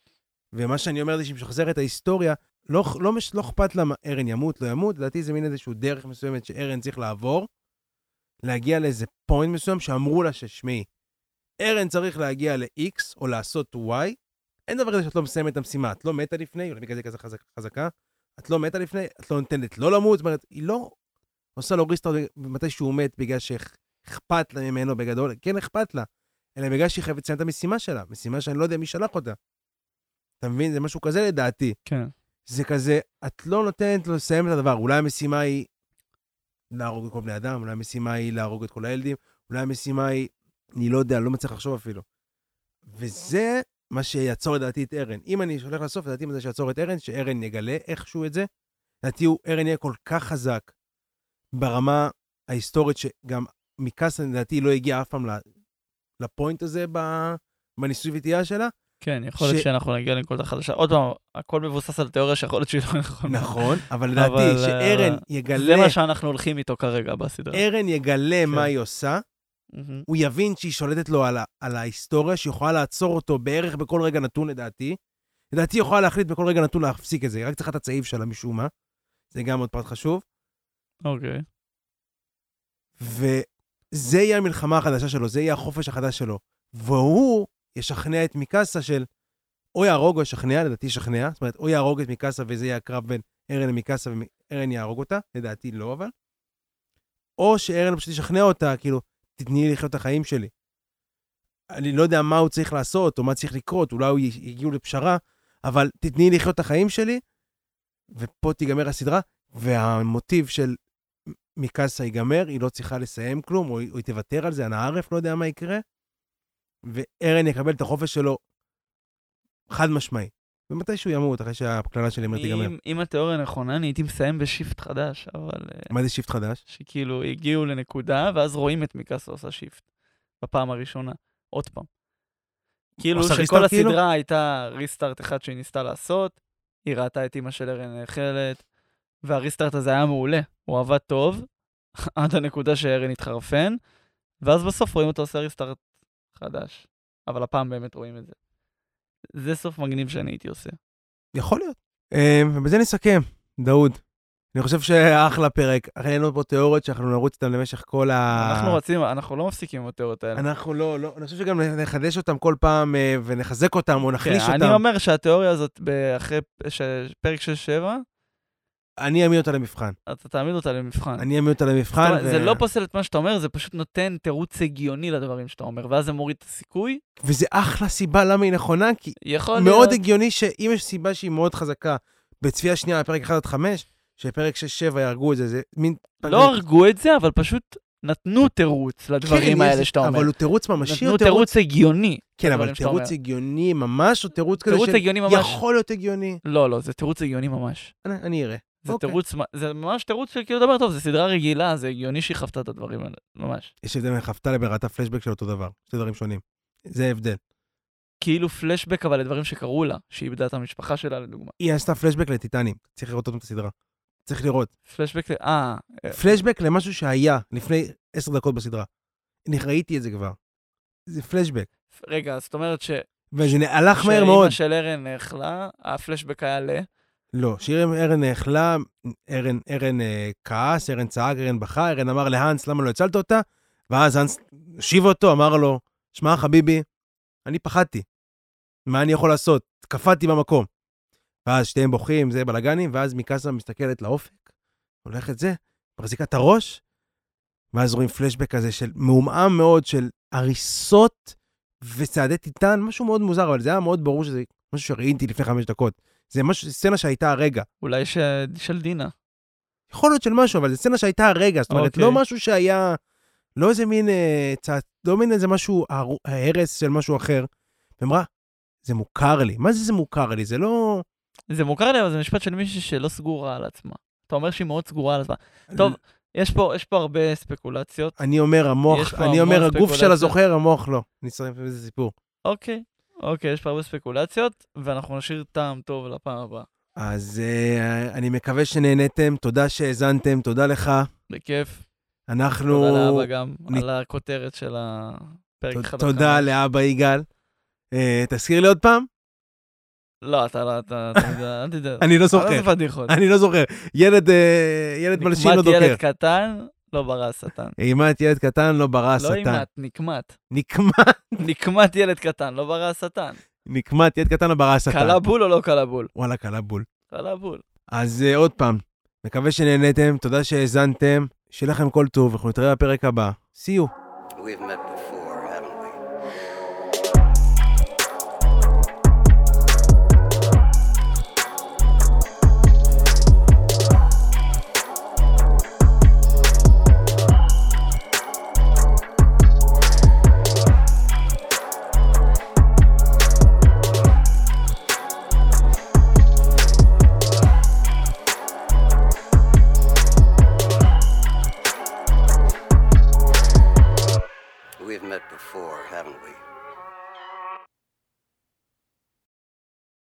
ומה שאני אומר זה שמשחזר את ההיסטוריה, לא, לא, מש- לא אכפת לה מה ארן ימות, לא ימות, לדעתי זה מין איזשהו דרך מסוימת שארן צריך לעבור, להגיע לאיזה פוינט מסוים שאמרו לה ששמעי, ארן צריך להגיע ל-X או לעשות Y, אין דבר כזה שאת לא מסיימת את המשימה, את לא מתה לפני, אולי בגלל זה כזה חזק, חזקה, את לא מתה לפני, את לא נותנת לא למות, זאת אומרת, היא לא עושה לו ריסטארט מתי שהוא מת בגלל שאכפת לה ממנו בגדול, כן אכפת לה, אלא בגלל שהיא חייבת לסיים את המשימה שלה, משימה שאני לא יודע מי שלח אותה. אתה מבין? זה משהו כזה לדעתי. כן. זה כזה, את לא נותנת לו לסיים את הדבר. אולי המשימה היא להרוג את כל בני אדם, אולי המשימה היא להרוג את כל הילדים, אולי המשימה היא, אני לא יודע, לא מצליח לחשוב אפילו. וזה מה שיעצור לדעתי את ארן. אם אני הולך לסוף, לדעתי זה שיעצור את ארן, שארן יגלה איכשהו את זה. לדעתי הוא, ארן יהיה כל כך חזק ברמה ההיסטורית, שגם מקאסה לדעתי לא הגיע אף פעם לפוינט הזה בניסוי וטעייה שלה. כן, יכול להיות ש- שאנחנו נגיע לנקודה חדשה. עוד פעם, הכל מבוסס על תיאוריה שיכול להיות שהיא לא נכונה. נכון, אבל לדעתי שארן אה, יגלה, זה מה שאנחנו הולכים איתו כרגע בסדרה. ארן יגלה כן. מה היא עושה, מהמם. הוא יבין שהיא שולטת לו על, על ההיסטוריה, שהיא יכולה לעצור אותו בערך בכל רגע נתון, לדעתי. לדעתי היא יכולה להחליט בכל רגע נתון להפסיק את זה, היא רק צריכה את הצעיף שלה משום מה. זה גם עוד פרט חשוב. אוקיי. וזה יהיה המלחמה החדשה שלו, זה יהיה החופש החדש שלו. והוא ישכנע את מיקאסה של או יהרוג או ישכנע, לדעתי ישכנע, זאת אומרת, או יהרוג את מיקאסה וזה יהיה הקרב בין ארן למיקאסה וארן יהרוג אותה, לדעתי לא אבל. או שארן פשוט ישכנע אותה, כאילו, תתני לי לחיות את החיים שלי. אני לא יודע מה הוא צריך לעשות, או מה צריך לקרות, אולי הוא יגיעו לפשרה, אבל תתני לי לחיות את החיים שלי, ופה תיגמר הסדרה, והמוטיב של מיקאסה ייגמר, היא לא צריכה לסיים כלום, או היא, או היא תוותר על זה, אנא ערף, לא יודע מה יקרה, וארן יקבל את החופש שלו חד משמעי. ומתי שהוא ימות, אחרי שהקללה של ימיר תיגמר. אם- אם התיאוריה נכונה, אני הייתי מסיים ב shift חדש, אבל... אה, מה זה shift חדש? שכאילו הגיעו לנקודה, ואז רואים את מיקאסה עושה shift. בפעם הראשונה. עוד פעם. כאילו שכל ריסטארט כאילו? הסדרה הייתה ריסטארט אחד שהיא ניסתה לעשות, היא ראתה את אימא של ארן נאכלת, והריסטארט הזה היה מעולה, הוא עבד טוב, [LAUGHS] עד הנקודה שארן התחרפן, ואז בסוף רואים אותו עושה ריסטארט חדש. אבל הפעם באמת רואים את זה. זה סוף מגניב שאני הייתי עושה. יכול להיות. אמ, ובזה נסכם, דאוד. אני חושב שאחלה פרק. אחרי לנו פה תיאוריות שאנחנו נרוץ איתן למשך כל ה... אנחנו רצים, אנחנו לא מפסיקים עם התיאוריות האלה. אנחנו לא, לא, אני חושב שגם נחדש אותם כל פעם אה, ונחזק אותם או נחליש כן, אותם. אני אומר שהתיאוריה הזאת, אחרי פרק 6-7, אני אעמיד אותה למבחן. אתה תעמיד אותה למבחן. אני אעמיד אותה למבחן. ו- זה לא פוסל את מה שאתה אומר, זה פשוט נותן תירוץ הגיוני לדברים שאתה אומר, ואז זה מוריד את הסיכוי. וזה אחלה סיבה למה היא נכונה, כי מאוד להיות... הגיוני שאם יש סיבה שהיא מאוד חזקה בצפייה שנייה בפרק 1 עד 5, שפרק 6-7 יהרגו את זה, זה מין... לא הרגו את זה, אבל פשוט נתנו תירוץ לדברים כן, האלה שאתה אומר. אבל הוא תירוץ ממשי נתנו תירוץ... תירוץ הגיוני. כן, אבל תירוץ. הגיוני ממש, או תירוץ כזה תירוץ של... הגיוני ממש. יכול להיות הגיוני. לא, לא, זה תירוץ הגיוני ממש. אני אראה. זה אוקיי. תירוץ, זה ממש תירוץ של כאילו דבר טוב, זה סדרה רגילה, זה הגיוני שהיא חוותה את הדברים האלה, ממש. יש הבדל בין חפתה לבין ראתה פלשבק של אותו דבר. שני דברים שונים. זה ההבדל. כאילו פלשבק, אבל לדברים שקרו לה, שהיא איבדה את המשפחה שלה, לדוגמה. היא עשתה פלשבק לטיטנים. צריך לראות אותם את הסדרה. צריך לראות. פלשבק, אה, אה, פלשבק למשהו שהיה לפני עשר דקות בסדרה. אני ראיתי את זה כבר. זה פלשבק. רגע, זאת אומרת ש... וזה הלך מהר מאוד. כשאימא של ארן נאכלה, הפלשבק היה ל... לא, שירן ארן נאכלה, ארן, ארן אה, כעס, ארן צעק, ארן בכה, ארן אמר להאנס, למה לא הצלת אותה? ואז האנס השיב אותו, אמר לו, שמע חביבי, אני פחדתי. מה אני יכול לעשות? קפאתי במקום. ואז שתיהם בוכים, זה בלאגנים, ואז מיקאסה מסתכלת לאופק, הולכת זה, מחזיקה את הראש, ואז רואים פלשבק כזה של מעומעם מאוד של הריסות וצעדי טיטן, משהו מאוד מוזר, אבל זה היה מאוד ברור שזה משהו שראיתי לפני חמש דקות. זה משהו, סצנה שהייתה הרגע. אולי ש... של דינה. יכול להיות של משהו, אבל זו סצנה שהייתה הרגע, זאת אומרת, אוקיי. לא משהו שהיה, לא איזה מין, אה, צעת, לא מין איזה משהו, הר- הרס של משהו אחר. ואמרה, זה מוכר לי. מה זה זה מוכר לי? זה לא... זה מוכר לי, אבל זה משפט של מישהי שלא סגורה על עצמה. אתה אומר שהיא מאוד סגורה על עצמה. טוב, יש פה, יש פה הרבה ספקולציות. אני אומר, המוח, אני אומר, הגוף שלה. זוכר, המוח לא. אני אצטרף לזה סיפור. אוקיי, אוקיי, יש פה הרבה ספקולציות, ואנחנו נשאיר טעם טוב לפעם הבאה. אז אה, אני מקווה שנהניתם, תודה שהאזנתם, תודה לך. בכיף. אנחנו... תודה לאבא גם, נ- על הכותרת של הפרק. עד תודה. לאבא יגאל. אה, תזכיר לי עוד פעם? לא, אתה לא, אתה, אתה אל תדע. [LAUGHS] אני לא אל זוכר. אני לא זוכר. ילד, אה, ילד מלשין לא נקמת דוקר. ילד קטן, לא ברא השטן. אימת ילד קטן לא ברא לא השטן. אימת, נקמת. נקמת, נקמת ילד קטן, לא ברא השטן. נקמת ילד קטן לא ברא השטן. קלה בול או לא קלה בול? וואלה, קלה בול. קלה בול. אז uh, עוד פעם, מקווה שנהניתם, תודה שהאזנתם, שיהיה לכם כל טוב, אנחנו נתראה בפרק הבא. See you.